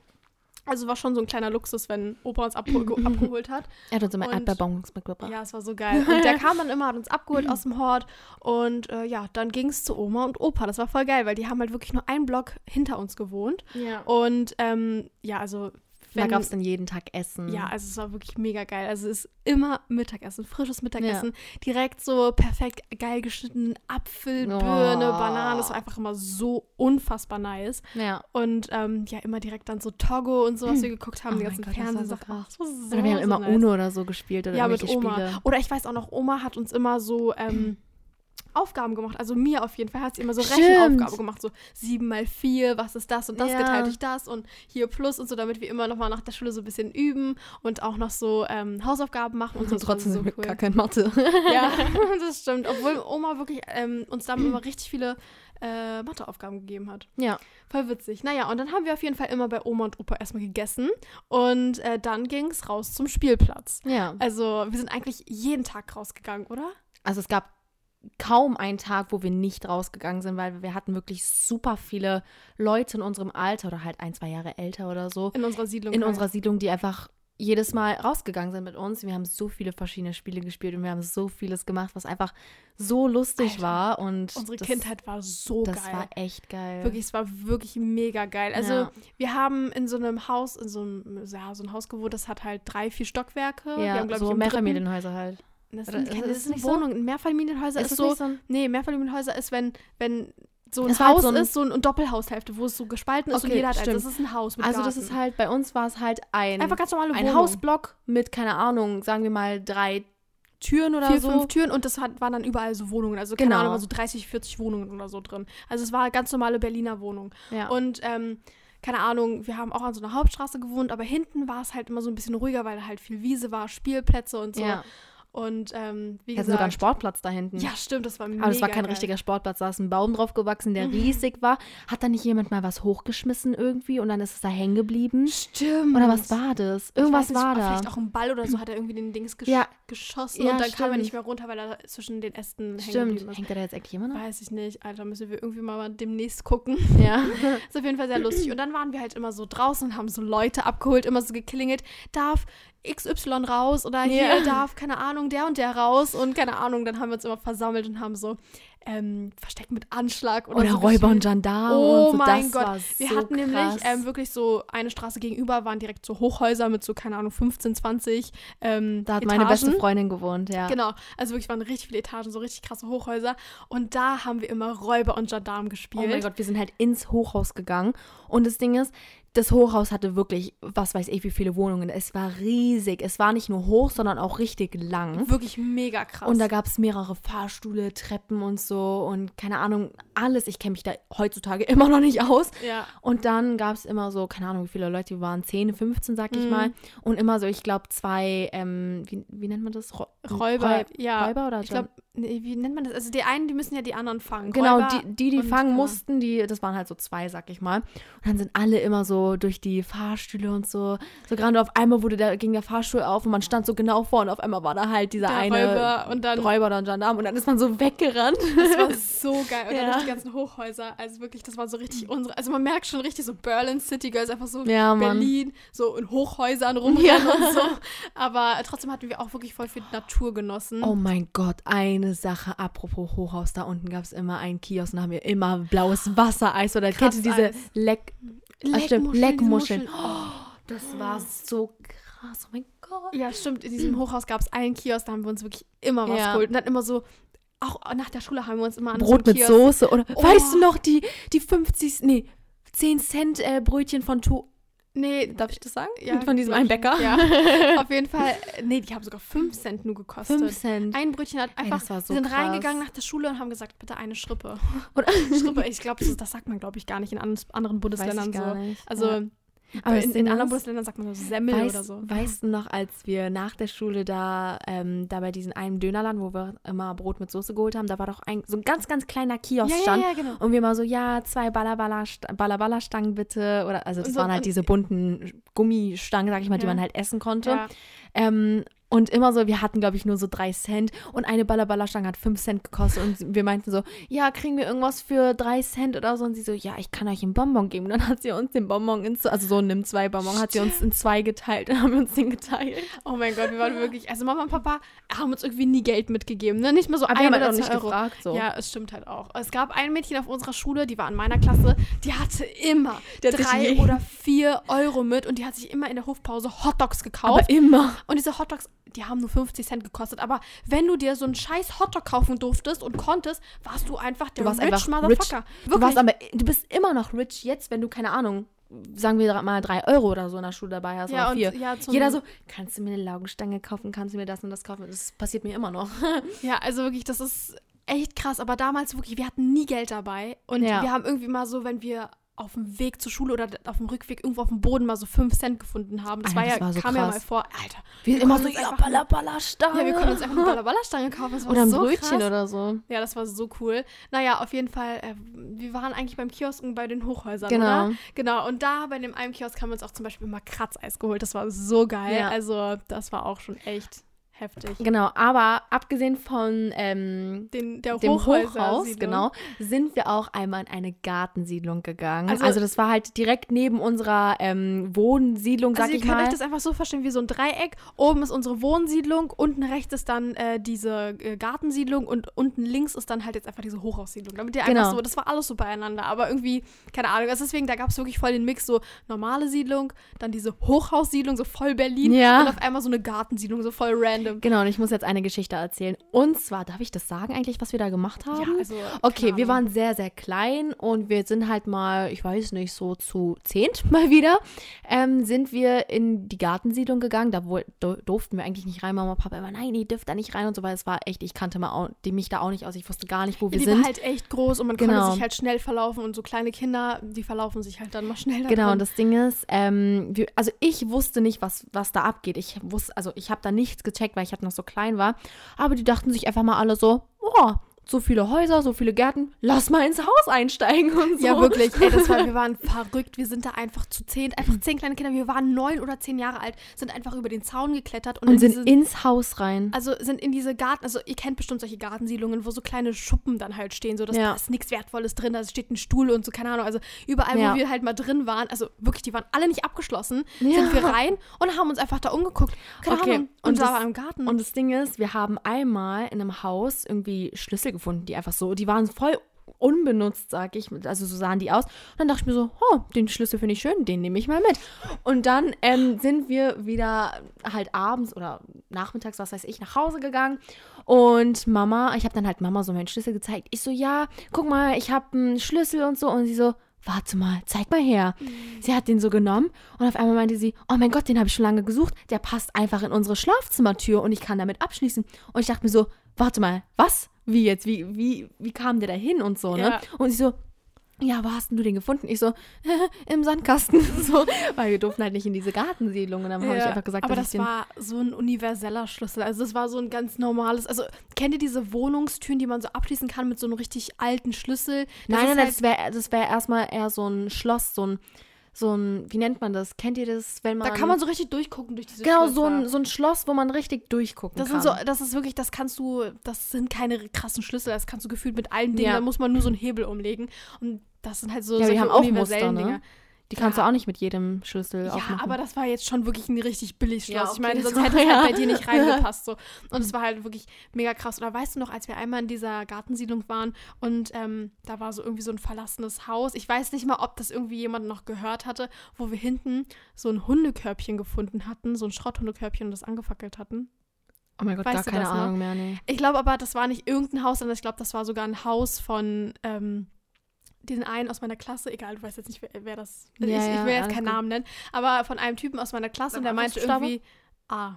Also war schon so ein kleiner Luxus, wenn Opa uns abhol *clears throat* abgeholt hat. er hat uns immer Erdbeerbonbons mitgebracht. Ja, es war so geil. Und der kam dann immer, hat uns abgeholt aus dem *clears throat* Hort. Und äh, ja, dann ging es zu Oma und Opa. Das war voll geil, weil die haben halt wirklich nur einen Block hinter uns gewohnt. Ja. Und ähm, ja, also da wenn- gab es dann jeden Tag Essen. Ja, also es war wirklich mega geil. Also es ist immer Mittagessen, frisches Mittagessen. Direkt so perfekt geil geschnitten Apfel, Oh. Birne, Banane. Es war einfach immer so unfassbar nice. ja. Und ähm, ja, immer direkt dann so Togo und so, was wir geguckt haben, Oh die ganzen Gott, das war so Fernsehsachen. krass. Das so, Oder wir haben so immer nice. Uno oder so gespielt oder Ja, mit Oma. Spiele. Oder ich weiß auch noch, Oma hat uns immer so ähm, *clears throat* Aufgaben gemacht. Also mir auf jeden Fall hat sie immer so Stimmt. Rechenaufgabe gemacht. So 7 mal 4, was ist das und das Ja. geteilt durch das und hier plus und so, damit wir immer noch mal nach der Schule so ein bisschen üben und auch noch so ähm, Hausaufgaben machen und *laughs* so. Und trotzdem war sind wir gar kein Mathe. *laughs* Ja, *laughs* das stimmt. Obwohl Oma wirklich ähm, uns damit immer richtig viele äh, Matheaufgaben gegeben hat. ja. Voll witzig. Naja, und dann haben wir auf jeden Fall immer bei Oma und Opa erstmal gegessen und äh, dann ging es raus zum Spielplatz. Ja. Also wir sind eigentlich jeden Tag rausgegangen, oder? Also es gab kaum einen Tag, wo wir nicht rausgegangen sind, weil wir hatten wirklich super viele Leute in unserem Alter oder halt ein, zwei Jahre älter oder so In unserer Siedlung. in halt. unserer Siedlung, die einfach jedes Mal rausgegangen sind mit uns. Wir haben so viele verschiedene Spiele gespielt und wir haben so vieles gemacht, was einfach so lustig Alter, war und Unsere das, Kindheit war so das geil. war echt geil. Wirklich, es war wirklich mega geil. Also Ja. wir haben in so einem Haus, in so einem, ja, so ein Haus gewohnt, das hat halt drei, vier Stockwerke. wir ja, haben, glaub so ich, im dritten- Mehrfamilienhäuser halt. Das sind, ist keine, es das sind nicht so? Wohnungen. Mehrfamilienhäuser ist, es so, nicht ein- nee, Mehrfamilienhäuser ist, wenn, wenn so ein war halt Haus so ein- ist, so ein, ein Doppelhaushälfte, wo es so gespalten ist und Okay, jeder hat eins. stimmt. Das ist ein Haus mit Also das Garten. ist halt, bei uns war es halt ein, einfach ganz normale ein Wohnung. Hausblock mit, keine Ahnung, sagen wir mal drei Türen oder vier, so. fünf Türen und das hat, waren dann überall so Wohnungen. Also keine Genau. Ahnung, so 30, 40 Wohnungen oder so drin. Also es war eine ganz normale Berliner Wohnung. Ja. Und ähm, keine Ahnung, wir haben auch an so einer Hauptstraße gewohnt, aber hinten war es halt immer so ein bisschen ruhiger, weil halt viel Wiese war, Spielplätze und so. ja. Und ähm, wie Wir hatten sogar einen gesagt. Sportplatz da hinten. Ja, stimmt, das war mega Aber das war kein geil. richtiger Sportplatz, da ist ein Baum drauf gewachsen, der Mhm. riesig war. Hat da nicht jemand mal was hochgeschmissen irgendwie und dann ist es da hängen geblieben? Stimmt. Oder was war das? Irgendwas nicht, war da. Vielleicht auch ein Ball oder so hat er irgendwie den Dings gesch Ja. geschossen Ja, und dann kam er stimmt. nicht mehr runter, weil er zwischen den Ästen hängen Stimmt. geblieben ist. Hängt er da jetzt eigentlich immer noch? Weiß ich nicht, Alter, müssen wir irgendwie mal demnächst gucken. Ja. *laughs* ist auf jeden Fall sehr lustig. Und dann waren wir halt immer so draußen und haben so Leute abgeholt, immer so geklingelt, darf XY raus oder hier Ja. darf, keine Ahnung, der und der raus und keine Ahnung, dann haben wir uns immer versammelt und haben so ähm, Versteck mit Anschlag oder, Oder so Räuber und. Gendarme Oh und so. mein das Gott. Wir so hatten krass. nämlich ähm, wirklich so eine Straße gegenüber, waren direkt so Hochhäuser mit so, keine Ahnung, 15, 20 ähm, Da hat Etagen. meine beste Freundin gewohnt, ja. Genau, also wirklich waren richtig viele Etagen, so richtig krasse Hochhäuser. Und da haben wir immer Räuber und Gendarm gespielt. Oh mein Gott, wir sind halt ins Hochhaus gegangen. Und das Ding ist, das Hochhaus hatte wirklich, was weiß ich, wie viele Wohnungen. Es war riesig. Es war nicht nur hoch, sondern auch richtig lang. Wirklich mega krass. Und da gab es mehrere Fahrstühle, Treppen und so und keine Ahnung, alles. Ich kenne mich da heutzutage *laughs* immer noch nicht aus. ja. Und dann gab es immer so, keine Ahnung, wie viele Leute wir waren, 10, 15, sag ich Mhm. mal. Und immer so, ich glaube, zwei, ähm, wie, wie nennt man das? Ro- Räuber, Räu- ja. Räuber oder Ich glaube, nee, wie nennt man das? Also die einen, die müssen ja die anderen fangen. Genau, Räuber die, die, die fangen genau. mussten, die, das waren halt so zwei, sag ich mal. Und dann sind alle immer so durch die Fahrstühle und so. So gerade auf einmal wurde der, ging der Fahrstuhl auf und man stand so genau vor und auf einmal war da halt dieser Der eine Räuber und dann- Räuber ein Gendarm und dann ist man so weggerannt. Das war so geil. Und dann Ja. durch die ganzen Hochhäuser. Also wirklich, das war so richtig unsere. Also man merkt schon richtig so Berlin City Girls, einfach so Ja. Berlin, so in Hochhäusern rumrennen Ja. und so. Aber trotzdem hatten wir auch wirklich voll viel Natur genossen. Oh mein Gott, eine Sache, apropos Hochhaus, da unten gab es immer einen Kiosk und da haben wir immer blaues Wassereis oder kennt ihr diese. Leck, ah, stimmt, Leckmuscheln, Leckmuscheln. Muscheln. Oh, das war so krass, oh mein Gott. Ja, stimmt. In diesem Hochhaus gab es einen Kiosk, da haben wir uns wirklich immer was Ja. geholt. Und dann immer so, auch nach der Schule haben wir uns immer an so Brot einem mit Soße oder Oh. weißt du noch die die 50 nee 10 Cent äh, Brötchen von to Nee, darf ich das sagen ja, von diesem einen. Bäcker Ja, *laughs* auf jeden Fall. Nee, die haben sogar 5 Cent nur gekostet. 5 Cent Ein Brötchen hat Ey, einfach. war so sind krass. reingegangen nach der Schule und haben gesagt, bitte eine Schrippe. *laughs* oder Schrippe, ich glaube, das, das sagt man, glaube ich, gar nicht in an- anderen Bundesländern so. nicht Also ja. Aber in, in anderen Bundesländern sagt man so Semmel weißt, oder so. weißt du noch als wir nach der Schule da ähm, da bei diesem einen Dönerladen wo wir immer Brot mit Soße geholt haben da war doch ein so ein ganz ganz kleiner Kiosk Ja, ja, stand ja, genau. und wir mal so ja zwei Ballaballa Ballaballa Stangen bitte oder also das so- waren halt diese bunten Gummistangen sag ich mal die man halt essen konnte Ja. Ähm, Und immer so, wir hatten, glaube ich, nur so drei Cent und eine Ballerballerstange hat fünf Cent gekostet und wir meinten so, ja, kriegen wir irgendwas für drei Cent oder so? Und sie so, ja, ich kann euch einen Bonbon geben. Dann hat sie uns den Bonbon in, also so nimm zwei Bonbon, hat sie uns in zwei geteilt. *laughs* Dann haben wir uns den geteilt. Oh mein Gott, wir waren wirklich, also Mama und Papa haben uns irgendwie nie Geld mitgegeben, ne? Nicht mal so Aber ein halt oder auch nicht Euro. gefragt, so. Ja, es stimmt halt auch. Es gab ein Mädchen auf unserer Schule, die war in meiner Klasse, die hatte immer Die drei oder vier Euro mit und die hat sich immer in der Hofpause Hotdogs gekauft. Aber immer. Und diese Hotdogs, die haben nur 50 Cent gekostet. Aber wenn du dir so einen scheiß Hotdog kaufen durftest und konntest, warst du einfach der Du warst rich einfach Motherfucker. rich. Du, warst aber, du bist immer noch rich jetzt, wenn du, keine Ahnung, sagen wir mal drei Euro oder so in der Schule dabei hast ja, oder vier. ja, Jeder so, kannst du mir eine Laugenstange kaufen, kannst du mir das und das kaufen? Das passiert mir immer noch. *laughs* Ja, also wirklich, das ist echt krass. Aber damals wirklich, wir hatten nie Geld dabei. Und Ja. wir haben irgendwie mal so, wenn wir auf dem Weg zur Schule oder auf dem Rückweg irgendwo auf dem Boden mal so 5 Cent gefunden haben. Das, Alter, war ja, das war so kam ja krass. mal vor. Alter, Wir immer konnten so, ja, einfach- Baller, Baller, Stange. ja, wir können uns einfach eine Ballerballerstange kaufen. Das war Oder ein so Brötchen krass. oder so. Ja, das war so cool. Naja, auf jeden Fall, äh, wir waren eigentlich beim Kiosk und bei den Hochhäusern, Genau. oder? Genau, und da bei dem einen Kiosk haben wir uns auch zum Beispiel mal Kratzeis geholt. Das war so geil. Ja. Also, das war auch schon echt heftig. Genau, aber abgesehen von ähm, Den, der dem Hochhaus, genau, sind wir auch einmal in eine Gartensiedlung gegangen. Also, Also- das war halt direkt neben unserer ähm, Wohnsiedlung, sag Also ihr ich könnt mal. euch das einfach so verstehen wie so ein Dreieck. Oben ist unsere Wohnsiedlung, unten rechts ist dann äh, diese äh, Gartensiedlung und unten links ist dann halt jetzt einfach diese Hochhaussiedlung. Damit ihr Genau. einfach so, das war alles so beieinander. Aber irgendwie, keine Ahnung, also deswegen, da gab es wirklich voll den Mix, so normale Siedlung, dann diese Hochhaussiedlung, so voll Berlin Ja. und auf einmal so eine Gartensiedlung, so voll random. Genau, und ich muss jetzt eine Geschichte erzählen. Und zwar, darf ich das sagen eigentlich, was wir da gemacht haben? Ja, also. Okay, wir waren sehr, sehr klein und wir sind halt mal, ich weiß nicht, so zu zehnt *laughs* mal wieder, ähm, sind wir in die Gartensiedlung gegangen. Da do, durften wir eigentlich nicht rein. Mama und Papa immer, nein, ihr dürft da nicht rein und so, weil es war echt, ich kannte mal auch, die, mich da auch nicht aus. Ich wusste gar nicht, wo wir Ja, die sind. war halt echt groß und man Genau. konnte sich halt schnell verlaufen und so kleine Kinder, die verlaufen sich halt dann mal schnell da Genau, drin. und das Ding ist, ähm, wir, also ich wusste nicht, was, was da abgeht. Ich wusste, also ich habe da nichts gecheckt, weil ich halt noch so klein war. Aber die dachten sich einfach mal alle so, oh, so viele Häuser, so viele Gärten, lass mal ins Haus einsteigen und so. Ja, wirklich. Ey, das war, *laughs* wir waren verrückt. Wir sind da einfach zu zehn, einfach zehn kleine Kinder. Wir waren neun oder zehn Jahre alt, sind einfach über den Zaun geklettert und, Und in sind diese, ins Haus rein. also sind in diese Garten, also ihr kennt bestimmt solche Gartensiedlungen, wo so kleine Schuppen dann halt stehen, so dass Ja. da ist nichts Wertvolles drin, da steht ein Stuhl und so, keine Ahnung. Also überall, Ja. wo wir halt mal drin waren, also wirklich, die waren alle nicht abgeschlossen, Ja. sind wir rein und haben uns einfach da umgeguckt. Keine Okay, Ahnung. und Und, da das- war im Garten. Und das Ding ist, wir haben einmal in einem Haus irgendwie Schlüssel gefunden, die einfach so, die waren voll unbenutzt, sag ich. Also so sahen die aus. Und dann dachte ich mir so, oh, den Schlüssel finde ich schön, den nehme ich mal mit. Und dann ähm, sind wir wieder halt abends oder nachmittags, was weiß ich, nach Hause gegangen. Und Mama, ich habe dann halt Mama so meinen Schlüssel gezeigt. Ich so, ja, guck mal, ich habe einen Schlüssel und so. Und sie so, warte mal, zeig mal her. Sie hat den so genommen und auf einmal meinte sie, oh mein Gott, den habe ich schon lange gesucht. Der passt einfach in unsere Schlafzimmertür und ich kann damit abschließen. Und ich dachte mir so, warte mal, was? Wie jetzt? Wie, wie, wie kam der da hin und so, ne? Ja. Und sie so, ja, wo hast denn du den gefunden? Ich so, *laughs* im Sandkasten. *laughs* so, weil wir durften halt nicht in diese Gartensiedlung. Und dann habe ich Ja, einfach gesagt, aber das ich war so ein universeller Schlüssel. Also das war so ein ganz normales. Also kennt ihr diese Wohnungstüren, die man so abschließen kann mit so einem richtig alten Schlüssel? Das Nein, nein, halt, das wäre das wär erstmal eher so ein Schloss, so ein, so ein, wie nennt man das? Kennt ihr das, wenn man. da kann man so richtig durchgucken durch diese Genau, Schlösser. so ein, so ein Schloss, wo man richtig durchgucken das kann. sind so, das ist wirklich, das kannst du, das sind keine krassen Schlüssel, das kannst du gefühlt mit allen Dingen, Ja. da muss man nur so einen Hebel umlegen. Und das sind halt so Ja, solche haben auch universellen Muster, ne? Dinge. Die kannst Ja. du auch nicht mit jedem Schlüssel Ja, aufmachen. aber das war jetzt schon wirklich ein richtig billig Schloss. Ja, ich okay, meine, das sonst hätte es ja. halt bei dir nicht *laughs* reingepasst. So. Und es war halt wirklich mega krass. Oder weißt du noch, als wir einmal in dieser Gartensiedlung waren und ähm, da war so irgendwie so ein verlassenes Haus. Ich weiß nicht mal, ob das irgendwie jemand noch gehört hatte, wo wir hinten so ein Hundekörbchen gefunden hatten, so ein Schrotthundekörbchen und das angefackelt hatten. oh mein Gott, weißt gar keine das noch? Ahnung mehr, nee. Ich glaube aber, das war nicht irgendein Haus, sondern ich glaube, das war sogar ein Haus von ähm, den einen aus meiner Klasse. Egal, du weißt jetzt nicht, wer, wer das Ja, ich, ich ja, will jetzt keinen gut. Namen nennen, aber von einem Typen aus meiner Klasse und der meinte irgendwie A.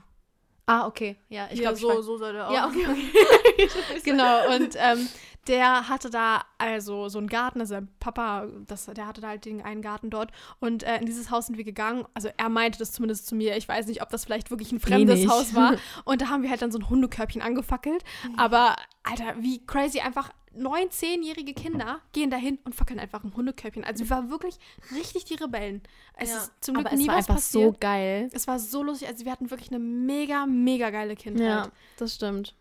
Ah, okay. Ja, ich glaube, so, so soll der auch. Ja, okay, okay. *laughs* *laughs* genau, und ähm, der hatte da also so einen Garten, also Papa, das, der hatte da halt den einen Garten dort und äh, in dieses Haus sind wir gegangen, also er meinte das zumindest zu mir, ich weiß nicht, ob das vielleicht wirklich ein fremdes nicht. Haus war *laughs* und da haben wir halt dann so ein Hundekörbchen angefackelt, aber Alter, wie crazy einfach neun, zehnjährige Kinder gehen dahin und fackeln einfach ein Hundekörbchen. Also wir waren wirklich richtig die Rebellen. Es Ja. ist zum Glück Aber es nie war was einfach passiert. so geil. Es war so lustig. Also wir hatten wirklich eine mega, mega geile Kindheit. Ja, das stimmt.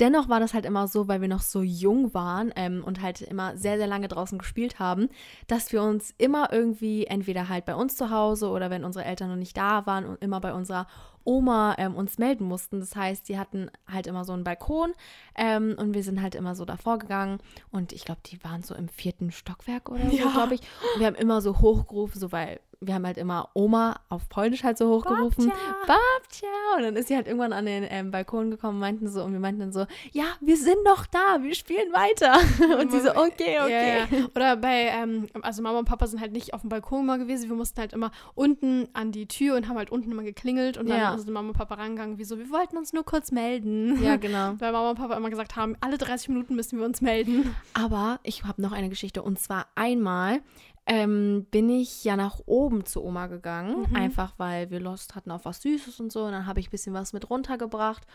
Dennoch war das halt immer so, weil wir noch so jung waren ähm, und halt immer sehr, sehr lange draußen gespielt haben, dass wir uns immer irgendwie entweder halt bei uns zu Hause oder wenn unsere Eltern noch nicht da waren und immer bei unserer Oma ähm, uns melden mussten. Das heißt, die hatten halt immer so einen Balkon ähm, und wir sind halt immer so davor gegangen und ich glaube, die waren so im vierten Stockwerk oder so, Ja. glaube ich. Und wir haben immer so hochgerufen, so weil wir haben halt immer Oma auf Polnisch halt so hochgerufen. Babcia. Babcia. Und dann ist sie halt irgendwann an den ähm, Balkon gekommen, meinten so, und wir meinten dann so, ja, wir sind noch da, wir spielen weiter. *laughs* Und sie so, okay, okay. Ja, ja. Oder bei, ähm, also Mama und Papa sind halt nicht auf dem Balkon mal gewesen. Wir mussten halt immer unten an die Tür und haben halt unten immer geklingelt und dann Ja. sind Mama und Papa rangegangen, wie so, wir wollten uns nur kurz melden. Ja, genau. *laughs* Weil Mama und Papa immer gesagt haben, alle 30 Minuten müssen wir uns melden. Aber ich habe noch eine Geschichte. Und zwar einmal ähm, bin ich ja nach oben zu Oma gegangen. Mhm. Einfach weil wir Lust hatten auf was Süßes und so. Und dann habe ich ein bisschen was mit runtergebracht.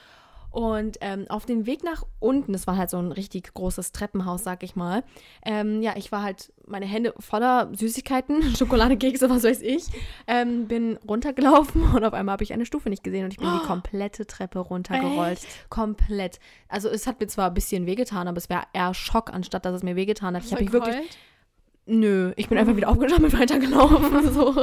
Und ähm, auf dem Weg nach unten, das war halt so ein richtig großes Treppenhaus, sag ich mal. Ähm, ja, ich war halt meine Hände voller Süßigkeiten, *laughs* Schokolade, Kekse, was weiß ich. Ähm, bin runtergelaufen *laughs* und auf einmal habe ich eine Stufe nicht gesehen und ich bin die komplette Treppe runtergerollt. Komplett. Also es hat mir zwar ein bisschen wehgetan, aber es wäre eher Schock, anstatt dass es mir wehgetan hat. Ich habe mich wirklich. Nö, ich bin einfach wieder aufgestanden und *laughs* weitergelaufen. *laughs* So.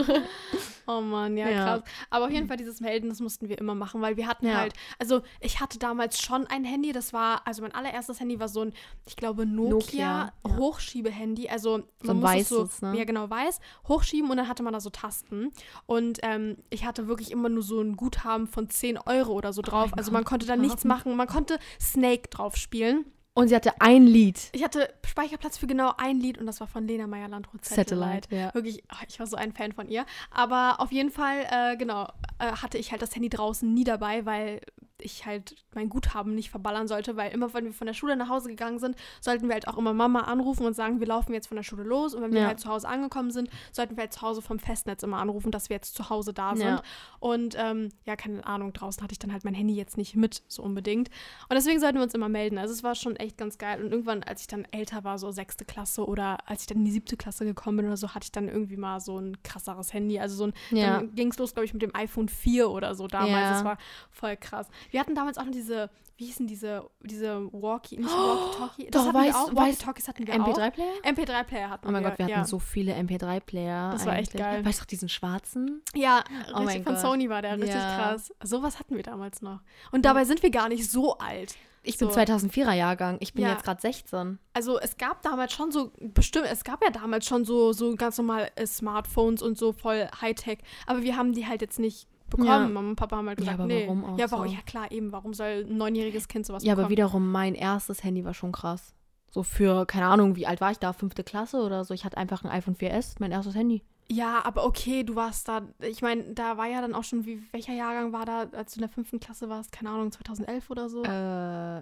Oh Mann, ja, Ja. krass. Aber auf jeden Fall dieses Melden, das mussten wir immer machen, weil wir hatten Ja. halt, also ich hatte damals schon ein Handy, das war, also mein allererstes Handy war so ein, ich glaube, Nokia, Nokia. Hochschiebehandy. Also So ein man es weißes, so, ne? Ja, genau, weiß, hochschieben und dann hatte man da so Tasten. Und ähm, ich hatte wirklich immer nur so ein Guthaben von 10 Euro oder so drauf. Oh also man konnte da nichts *laughs* machen. Man konnte Snake drauf spielen. Und sie hatte ein Lied. Ich hatte Speicherplatz für genau ein Lied und das war von Lena Meyer-Landrut Satellite. Satellite, ja. Wirklich, ah, ich war so ein Fan von ihr. Aber auf jeden Fall, äh, genau, äh, hatte ich halt das Handy draußen nie dabei, weil ich halt mein Guthaben nicht verballern sollte, weil immer, wenn wir von der Schule nach Hause gegangen sind, sollten wir halt auch immer Mama anrufen und sagen, wir laufen jetzt von der Schule los. Und wenn wir Ja. halt zu Hause angekommen sind, sollten wir halt zu Hause vom Festnetz immer anrufen, dass wir jetzt zu Hause da sind. Ja. Und ähm, ja, keine Ahnung, draußen hatte ich dann halt mein Handy jetzt nicht mit, so unbedingt. Und deswegen sollten wir uns immer melden. Also es war schon echt ganz geil. Und irgendwann, als ich dann älter war, so sechste Klasse oder als ich dann in die siebte Klasse gekommen bin oder so, hatte ich dann irgendwie mal so ein krasseres Handy. Also so ein, Ja. dann ging es los, glaube ich, mit dem iPhone 4 oder so damals. Das war voll krass. Wir hatten damals auch noch diese, wie hießen diese, diese Walkie, nicht Walkie-Talkie. doch, hatten wir weißt- auch. weißt- Walkie-Talkies hatten wir auch. MP3-Player? MP3-Player hatten Oh mein wir. Gott, wir hatten ja. so viele MP3-Player. Das war echt geil. Weißt du diesen schwarzen? Ja, Oh richtig von Gott. Sony war der, richtig Ja. krass. Sowas hatten wir damals noch. Und dabei sind wir gar nicht so alt. Ich bin So. 2004er Jahrgang. Ich bin Ja. jetzt gerade 16. Also es gab damals schon so, bestimmt, es gab ja damals schon so, so ganz normal äh, Smartphones und so voll Hightech, aber wir haben die halt jetzt nicht bekommen. Ja. Mama und Papa haben halt Ja, gesagt, aber nee. warum auch ja, warum, so? ja klar, eben, warum soll ein neunjähriges Kind sowas Ja, aber bekommen? wiederum, mein erstes Handy war schon krass. So für, keine Ahnung, wie alt war ich da? Fünfte Klasse oder so. Ich hatte einfach ein iPhone 4S, mein erstes Handy. Ja, aber okay, du warst da, ich meine, da war ja dann auch schon, wie, welcher Jahrgang war da, als du in der fünften Klasse warst? Keine Ahnung, 2011 oder so? Äh,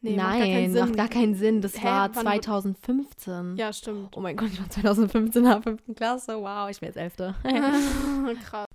nee, nein, macht gar keinen Sinn. Das Hä, war wann- 2015. Ja, stimmt. Oh mein Gott, ich war 2015 in der fünften Klasse. Wow, ich bin jetzt elfte. *laughs* *laughs* Krass.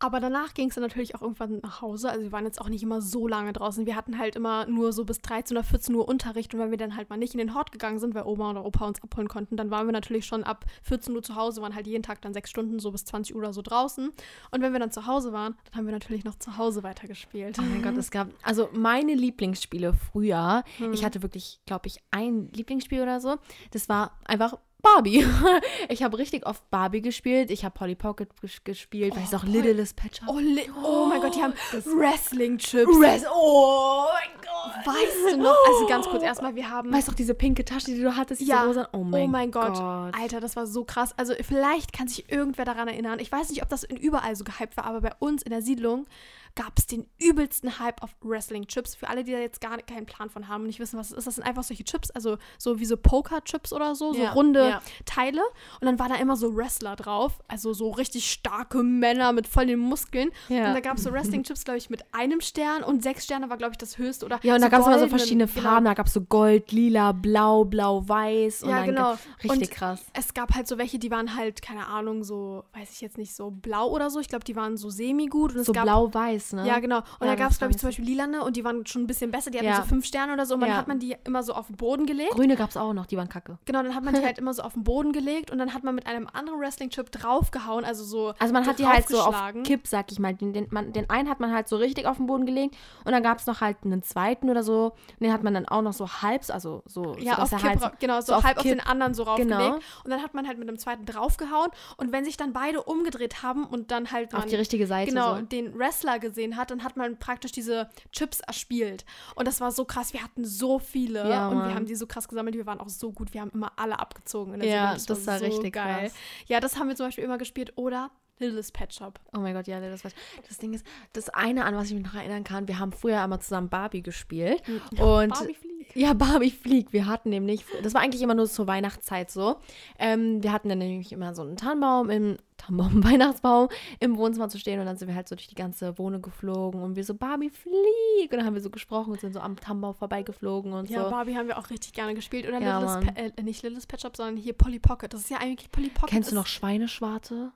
Aber danach ging es dann natürlich auch irgendwann nach Hause. Also wir waren jetzt auch nicht immer so lange draußen. Wir hatten halt immer nur so bis 13 oder 14 Uhr Unterricht. Und wenn wir dann halt mal nicht in den Hort gegangen sind, weil Oma oder Opa uns abholen konnten, dann waren wir natürlich schon ab 14 Uhr zu Hause, waren halt jeden Tag dann sechs Stunden, so bis 20 Uhr oder so draußen. Und wenn wir dann zu Hause waren, dann haben wir natürlich noch zu Hause weitergespielt. Oh mein Gott, *laughs* es gab, also meine Lieblingsspiele früher, Hm. ich hatte wirklich, glaube ich, ein Lieblingsspiel oder so, das war einfach Barbie. *laughs* Ich habe richtig oft Barbie gespielt, ich habe Polly Pocket ges gespielt, Oh, weiß auch Littlest Shop. Oh, li- oh mein Gott, die haben Das- Wrestling-Chips. Res oh mein Gott. Weißt du noch? Also ganz kurz erstmal, wir haben. Weißt du auch diese pinke Tasche, die du hattest, Ja. rosa? Oh mein, oh mein Gott. Gott. Alter, das war so krass. Also vielleicht kann sich irgendwer daran erinnern. Ich weiß nicht, ob das überall so gehypt war, aber bei uns in der Siedlung gab es den übelsten Hype auf Wrestling-Chips. Für alle, die da jetzt gar keinen Plan von haben und nicht wissen, was es ist, das sind einfach solche Chips, also so wie so Poker-Chips oder so, so Ja, runde ja. Teile. Und dann war da immer so Wrestler drauf, also so richtig starke Männer mit voll den Muskeln. Ja. Und da gab es so Wrestling-Chips, glaube ich, mit einem Stern und sechs Sterne war, glaube ich, das höchste. Oder Ja, und so da gab es immer so verschiedene genau. Farben. Da gab es so Gold, Lila, Blau, Blau, Weiß. Und Ja, genau. Richtig Und krass. Es gab halt so welche, die waren halt, keine Ahnung, so, weiß ich jetzt nicht, so blau oder so. Ich glaube, die waren so semi-gut. So gab, Blau-Weiß, ne? Ja, genau. Und Ja, da gab es, glaube ich, zum Beispiel lilane und die waren schon ein bisschen besser. Die hatten Ja. so fünf Sterne oder so. Und dann hat man die immer so auf den Boden gelegt. Grüne gab es auch noch, die waren kacke. Genau, dann hat man die halt *laughs* immer so auf den Boden gelegt und dann hat man mit einem anderen Wrestling-Chip draufgehauen, also so Also man hat die halt so auf. Kipp, sag ich mal. Den, den, man, den einen hat man halt so richtig auf den Boden gelegt und dann gab es noch halt einen zweiten oder so. Und den hat man dann auch noch so halb, also so, Ja, sodass auf Kipp, halt genau, so, so auf halb auf Kipp. den anderen so raufgelegt. Genau. Und dann hat man halt mit dem zweiten draufgehauen. Und wenn sich dann beide umgedreht haben und dann halt auf man die richtige Seite genau so. den Wrestler gesehen hat, dann hat man praktisch diese Chips erspielt. Und das war so krass. Wir hatten so viele Ja, und wir haben die so krass gesammelt. Wir waren auch so gut. Wir haben immer alle abgezogen. Ja, Sendung. das war richtig geil. krass. Ja, das haben wir zum Beispiel immer gespielt. Oder Little's Pet Shop. Oh mein Gott, ja, das war. Das Ding ist, das eine, an was ich mich noch erinnern kann, wir haben früher einmal zusammen Barbie gespielt. *laughs* Und Barbie Flieg. Ja, Barbie fliegt. Wir hatten nämlich, das war eigentlich immer nur zur Weihnachtszeit so. Ähm, wir hatten dann nämlich immer so einen Tannenbaum im Tannenbaum, *laughs* Weihnachtsbaum im Wohnzimmer zu stehen und dann sind wir halt so durch die ganze Wohnung geflogen und wir so Barbie flieg und dann haben wir so gesprochen und sind so am Tannenbaum vorbeigeflogen und Ja, so. Barbie haben wir auch richtig gerne gespielt. Oder Ja, Little's äh, nicht Little's Pet Shop, sondern hier Polly Pocket. Das ist ja eigentlich Polly Pocket. Kennst du noch Schweineschwarte?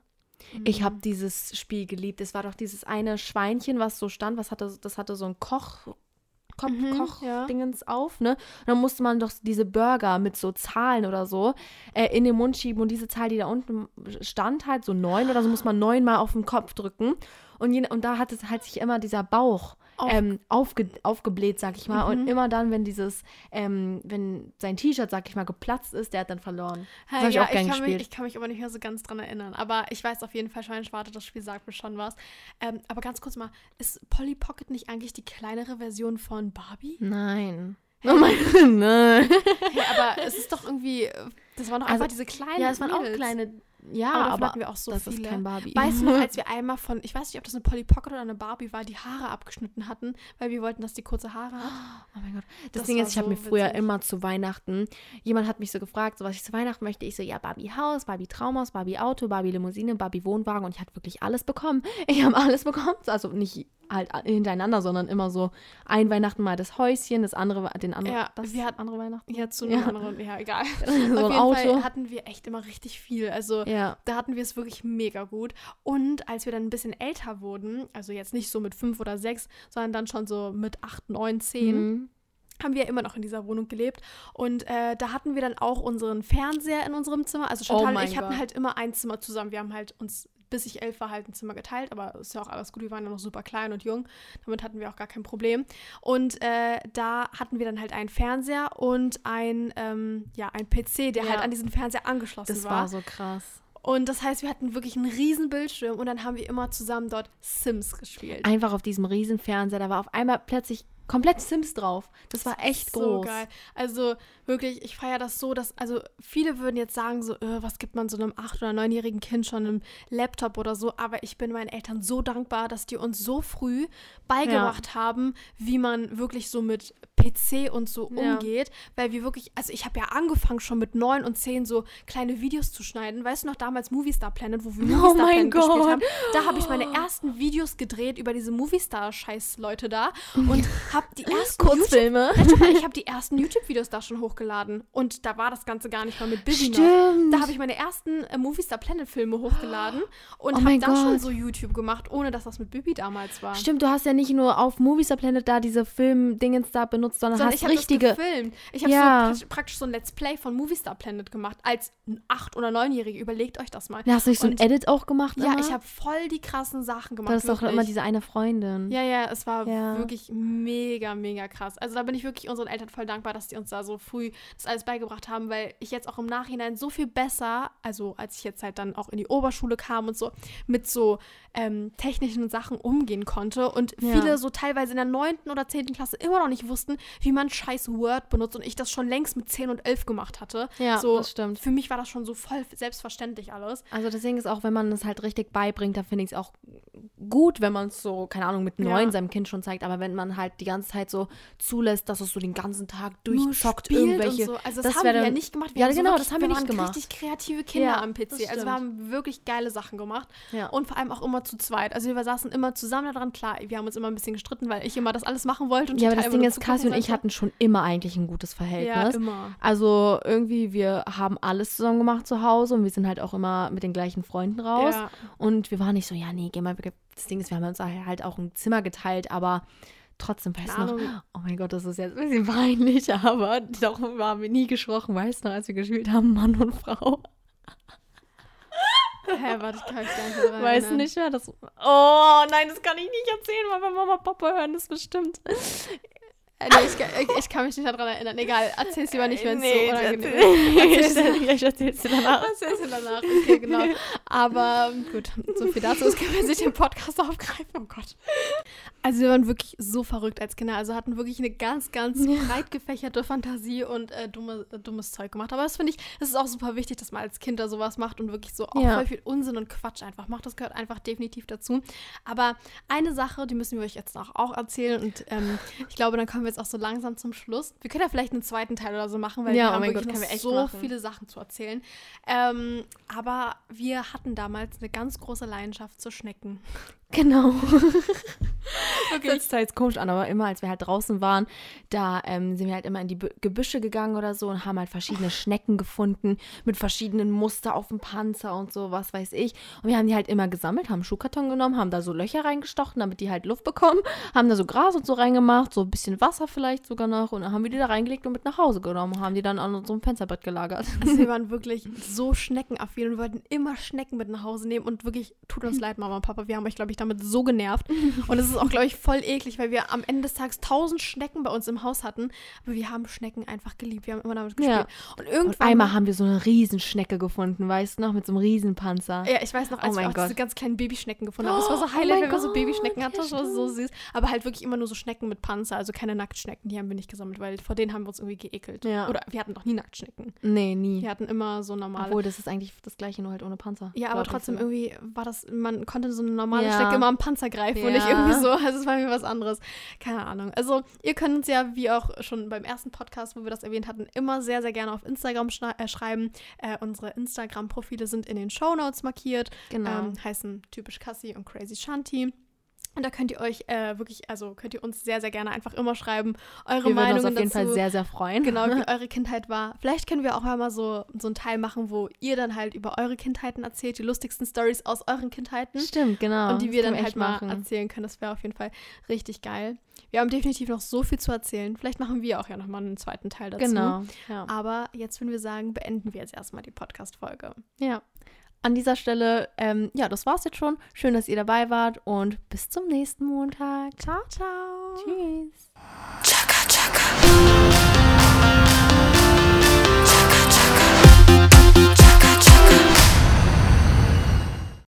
Ich Mhm. habe dieses Spiel geliebt. Es war doch dieses eine Schweinchen, was so stand, was hatte, das hatte so ein Koch, Kopf, Mhm, Koch-Dingens auf, ne? Und dann musste man doch diese Burger mit so Zahlen oder so äh, in den Mund schieben und diese Zahl, die da unten stand, halt so neun oder so, muss man neunmal auf den Kopf drücken. Und, je, und da hat es halt sich immer dieser Bauch Auf- ähm, aufge, aufgebläht, sag ich mal. Mhm. Und immer dann, wenn dieses, ähm, wenn sein T-Shirt, sag ich mal, geplatzt ist, der hat dann verloren. Das Ja, habe ich ja, auch gern kann mich, gespielt. ich kann mich aber nicht mehr so ganz dran erinnern. Aber ich weiß auf jeden Fall, Schweineschwarte, das Spiel sagt mir schon was. Ähm, aber ganz kurz mal, ist Polly Pocket nicht eigentlich die kleinere Version von Barbie? Nein. Oh mein Gott, *laughs* nein. Hey, aber es ist doch irgendwie, das waren doch Also, einfach diese kleinen Ja, es waren auch kleine. Ja, Aber, aber, wir auch so das viele. ist kein Barbie. Weißt du noch, als *laughs* wir einmal von, ich weiß nicht, ob das eine Polly Pocket oder eine Barbie war, die Haare abgeschnitten hatten, weil wir wollten, dass die kurze Haare hat? Oh mein Gott. Das, Das Ding ist, ich habe so mir früher witzig. immer zu Weihnachten, jemand hat mich so gefragt, so was ich zu Weihnachten möchte. Ich so, ja, Barbie Haus, Barbie Traumhaus, Barbie Auto, Barbie Limousine, Barbie Wohnwagen und ich hatte wirklich alles bekommen. Ich habe alles bekommen. Also nicht halt hintereinander, sondern immer so ein Weihnachten mal das Häuschen, das andere, den anderen, Ja, das wir hatten- andere Weihnachten. Ja, zu Ja. einem anderen, ja, egal. *laughs* so Auf jeden Auto. Fall hatten wir echt immer richtig viel. Also Ja. da hatten wir es wirklich mega gut. Und als wir dann ein bisschen älter wurden, also jetzt nicht so mit fünf oder sechs, sondern dann schon so mit acht, neun, zehn, Mhm. haben wir immer noch in dieser Wohnung gelebt. Und äh, da hatten wir dann auch unseren Fernseher in unserem Zimmer. Also Chantal und Oh mein ich hatten Gott. halt immer ein Zimmer zusammen. Wir haben halt uns, bis ich elf war, halt ein Zimmer geteilt. Aber ist ja auch alles gut. Wir waren ja noch super klein und jung. Damit hatten wir auch gar kein Problem. Und äh, da hatten wir dann halt einen Fernseher und ein, ähm, ja, ein PC, der Ja. halt an diesen Fernseher angeschlossen Das war. war so krass. Und das heißt, wir hatten wirklich einen riesen Bildschirm und dann haben wir immer zusammen dort Sims gespielt. Einfach auf diesem riesen Fernseher, da war auf einmal plötzlich komplett Sims drauf. Das war echt so groß. geil. Also wirklich, ich feiere das so, dass, also viele würden jetzt sagen, so, äh, was gibt man so einem acht- oder neunjährigen Kind schon einem Laptop oder so, aber ich bin meinen Eltern so dankbar, dass die uns so früh beigebracht haben, wie man wirklich so mit PC und so Ja. umgeht, weil wir wirklich, also ich habe ja angefangen schon mit neun und zehn so kleine Videos zu schneiden. Weißt du noch damals Movistar Planet, wo wir Oh Movistar mein Planet gespielt Gott. haben? Da habe ich meine *gasps* ersten Videos gedreht über diese Movistar-Scheiß-Leute da *laughs* und habe die ersten YouTube Kurzfilme. ja, mal, ich *laughs* habe die ersten YouTube-Videos da schon hochgeladen. Und da war das Ganze gar nicht mal mit Busy noch. Stimmt. Da habe ich meine ersten äh, Movistar Planet-Filme hochgeladen *gasps* und Oh habe dann schon so YouTube gemacht, ohne dass das mit Bibi damals war. Stimmt, du hast ja nicht nur auf Movistar Planet da diese Film-Dingens da benutzt, sondern, Sondern hast ich richtige. das gefilmt. Ich habe Ja. so praktisch, so ein Let's Play von Movistar Planet gemacht. Als acht- oder neunjährige. Überlegt euch das mal. Da hast du nicht so ein Edit auch gemacht? Ja, immer? ich habe voll die krassen Sachen gemacht. Da ist doch immer diese eine Freundin. Ja, ja, es war Ja. wirklich mega, mega krass. Also da bin ich wirklich unseren Eltern voll dankbar, dass die uns da so früh das alles beigebracht haben, weil ich jetzt auch im Nachhinein so viel besser, also als ich jetzt halt dann auch in die Oberschule kam und so, mit so ähm, technischen Sachen umgehen konnte und Ja. viele so teilweise in der neunten oder zehnten Klasse immer noch nicht wussten, wie man scheiß Word benutzt und ich das schon längst mit 10 und 11 gemacht hatte. Ja, so, das stimmt. Für mich war das schon so voll selbstverständlich alles. Also das Ding ist auch, wenn man es halt richtig beibringt, dann finde ich es auch gut, wenn man es so, keine Ahnung, mit Ja. neun seinem Kind schon zeigt. Aber wenn man halt die ganze Zeit so zulässt, dass es so den ganzen Tag durchzockt irgendwelche. Und so. Also das, das haben wir ja nicht gemacht. Ja, haben so genau, wirklich, das haben wir nicht waren gemacht. richtig kreative Kinder Ja, am PC. Also wir haben wirklich geile Sachen gemacht. Ja. Und vor allem auch immer zu zweit. Also wir saßen immer zusammen daran. Klar, wir haben uns immer ein bisschen gestritten, weil ich immer das alles machen wollte. Und ja, aber das Ding ist, Cassie und ich hatten schon immer eigentlich ein gutes Ja, Verhältnis. immer. also irgendwie, wir haben alles zusammen gemacht zu Hause und wir sind halt auch immer mit den gleichen Freunden raus. Ja. Und wir waren nicht so, ja, nee, geh mal. Das Ding ist, wir haben uns halt auch ein Zimmer geteilt, aber trotzdem, du Keine noch, oh mein Gott, das ist jetzt ein bisschen *laughs* peinlich, aber darüber haben wir nie gesprochen, weißt du, als wir gespielt haben, Mann und Frau. Hä, warte, ich kann mich gar nicht erinnern. nicht mehr? Das, oh nein, das kann ich nicht erzählen, weil wenn Mama und Papa hören das bestimmt. Äh, nee, ich, ich, ich kann mich nicht daran erinnern. Egal, erzähl's lieber nicht, wenn es Nee, so unangenehm ich ist. erzähl's- *laughs* erzähl's dir danach. Erzähl's dir danach. Okay, genau. Aber gut, so viel dazu. Das können wir sich den Podcast aufgreifen. Oh Gott. Also wir waren wirklich so verrückt als Kinder. Also hatten wirklich eine ganz, ganz breit gefächerte Fantasie und äh, dumme, dummes Zeug gemacht. Aber das finde ich, das ist auch super wichtig, dass man als Kind da sowas macht und wirklich so auch Ja. voll viel Unsinn und Quatsch einfach macht. Das gehört einfach definitiv dazu. Aber eine Sache, die müssen wir euch jetzt auch, auch erzählen und ähm, ich glaube, dann kommen wir jetzt auch so langsam zum Schluss. Wir können ja vielleicht einen zweiten Teil oder so machen, weil Ja, wir oh haben mein wirklich Gott, wir so machen. viele Sachen zu erzählen. Ähm, aber wir hatten damals eine ganz große Leidenschaft zu Schnecken. Genau. *laughs* Okay. Das hört zwar jetzt komisch an, aber immer, als wir halt draußen waren, da ähm, sind wir halt immer in die Bü- Gebüsche gegangen oder so und haben halt verschiedene Schnecken gefunden mit verschiedenen Muster auf dem Panzer und so, was weiß ich. Und wir haben die halt immer gesammelt, haben einen Schuhkarton genommen, haben da so Löcher reingestochen, damit die halt Luft bekommen, haben da so Gras und so reingemacht, so ein bisschen Wasser vielleicht sogar noch und dann haben wir die da reingelegt und mit nach Hause genommen, haben die dann an unserem Fensterbrett gelagert. Also wir waren *laughs* wirklich so schneckenaffin und wollten immer Schnecken mit nach Hause nehmen und wirklich, tut uns *laughs* leid, Mama und Papa, wir haben euch, glaube ich, damit so genervt. Und es ist auch, glaube ich, voll eklig, weil wir am Ende des Tages tausend Schnecken bei uns im Haus hatten. Aber wir haben Schnecken einfach geliebt. Wir haben immer damit gespielt. Ja. Und Und irgendwann. einmal haben wir so eine Riesenschnecke gefunden, weißt du noch, mit so einem Riesenpanzer. ja, ich weiß noch, als Oh wir mein auch Gott. diese ganz kleinen Babyschnecken gefunden haben. Das war so Oh Highlight, mein wenn wir so Babyschnecken hatten. ja, Das war so süß. Aber halt wirklich immer nur so Schnecken mit Panzer, also keine Nacktschnecken. Die haben wir nicht gesammelt, weil vor denen haben wir uns irgendwie geekelt. Ja. Oder wir hatten doch nie Nacktschnecken. Nee, nie. Wir hatten immer so normale. Obwohl, das ist eigentlich das gleiche, nur halt ohne Panzer. Ja, aber trotzdem irgendwie war das, man konnte so eine normale Ja. Schnecke immer am Panzer greifen und nicht Ja. irgendwie so. *laughs* Also es war mir was anderes. Keine Ahnung. Also ihr könnt uns ja, wie auch schon beim ersten Podcast, wo wir das erwähnt hatten, immer sehr, sehr gerne auf Instagram äh, schreiben. Äh, unsere Instagram-Profile sind in den Shownotes markiert. Genau. Ähm, heißen typisch Cassie und Crazy Shanti. Und da könnt ihr euch äh, wirklich, also könnt ihr uns sehr, sehr gerne einfach immer schreiben. Eure wir würden Meinungen uns auf jeden dazu. Fall sehr, sehr freuen. Genau, wie *laughs* eure Kindheit war. Vielleicht können wir auch mal so, so einen Teil machen, wo ihr dann halt über eure Kindheiten erzählt, die lustigsten Stories aus euren Kindheiten. Stimmt, genau. und die wir dann halt mal machen. erzählen können. Das wäre auf jeden Fall richtig geil. Wir haben definitiv noch so viel zu erzählen. Vielleicht machen wir auch ja nochmal einen zweiten Teil dazu. Genau. Ja. Aber jetzt würden wir sagen, beenden wir jetzt erstmal die Podcast-Folge. ja an dieser Stelle, ähm, ja, das war's jetzt schon. Schön, dass ihr dabei wart und bis zum nächsten Montag. Ciao, ciao. Tschüss. Chaka, chaka.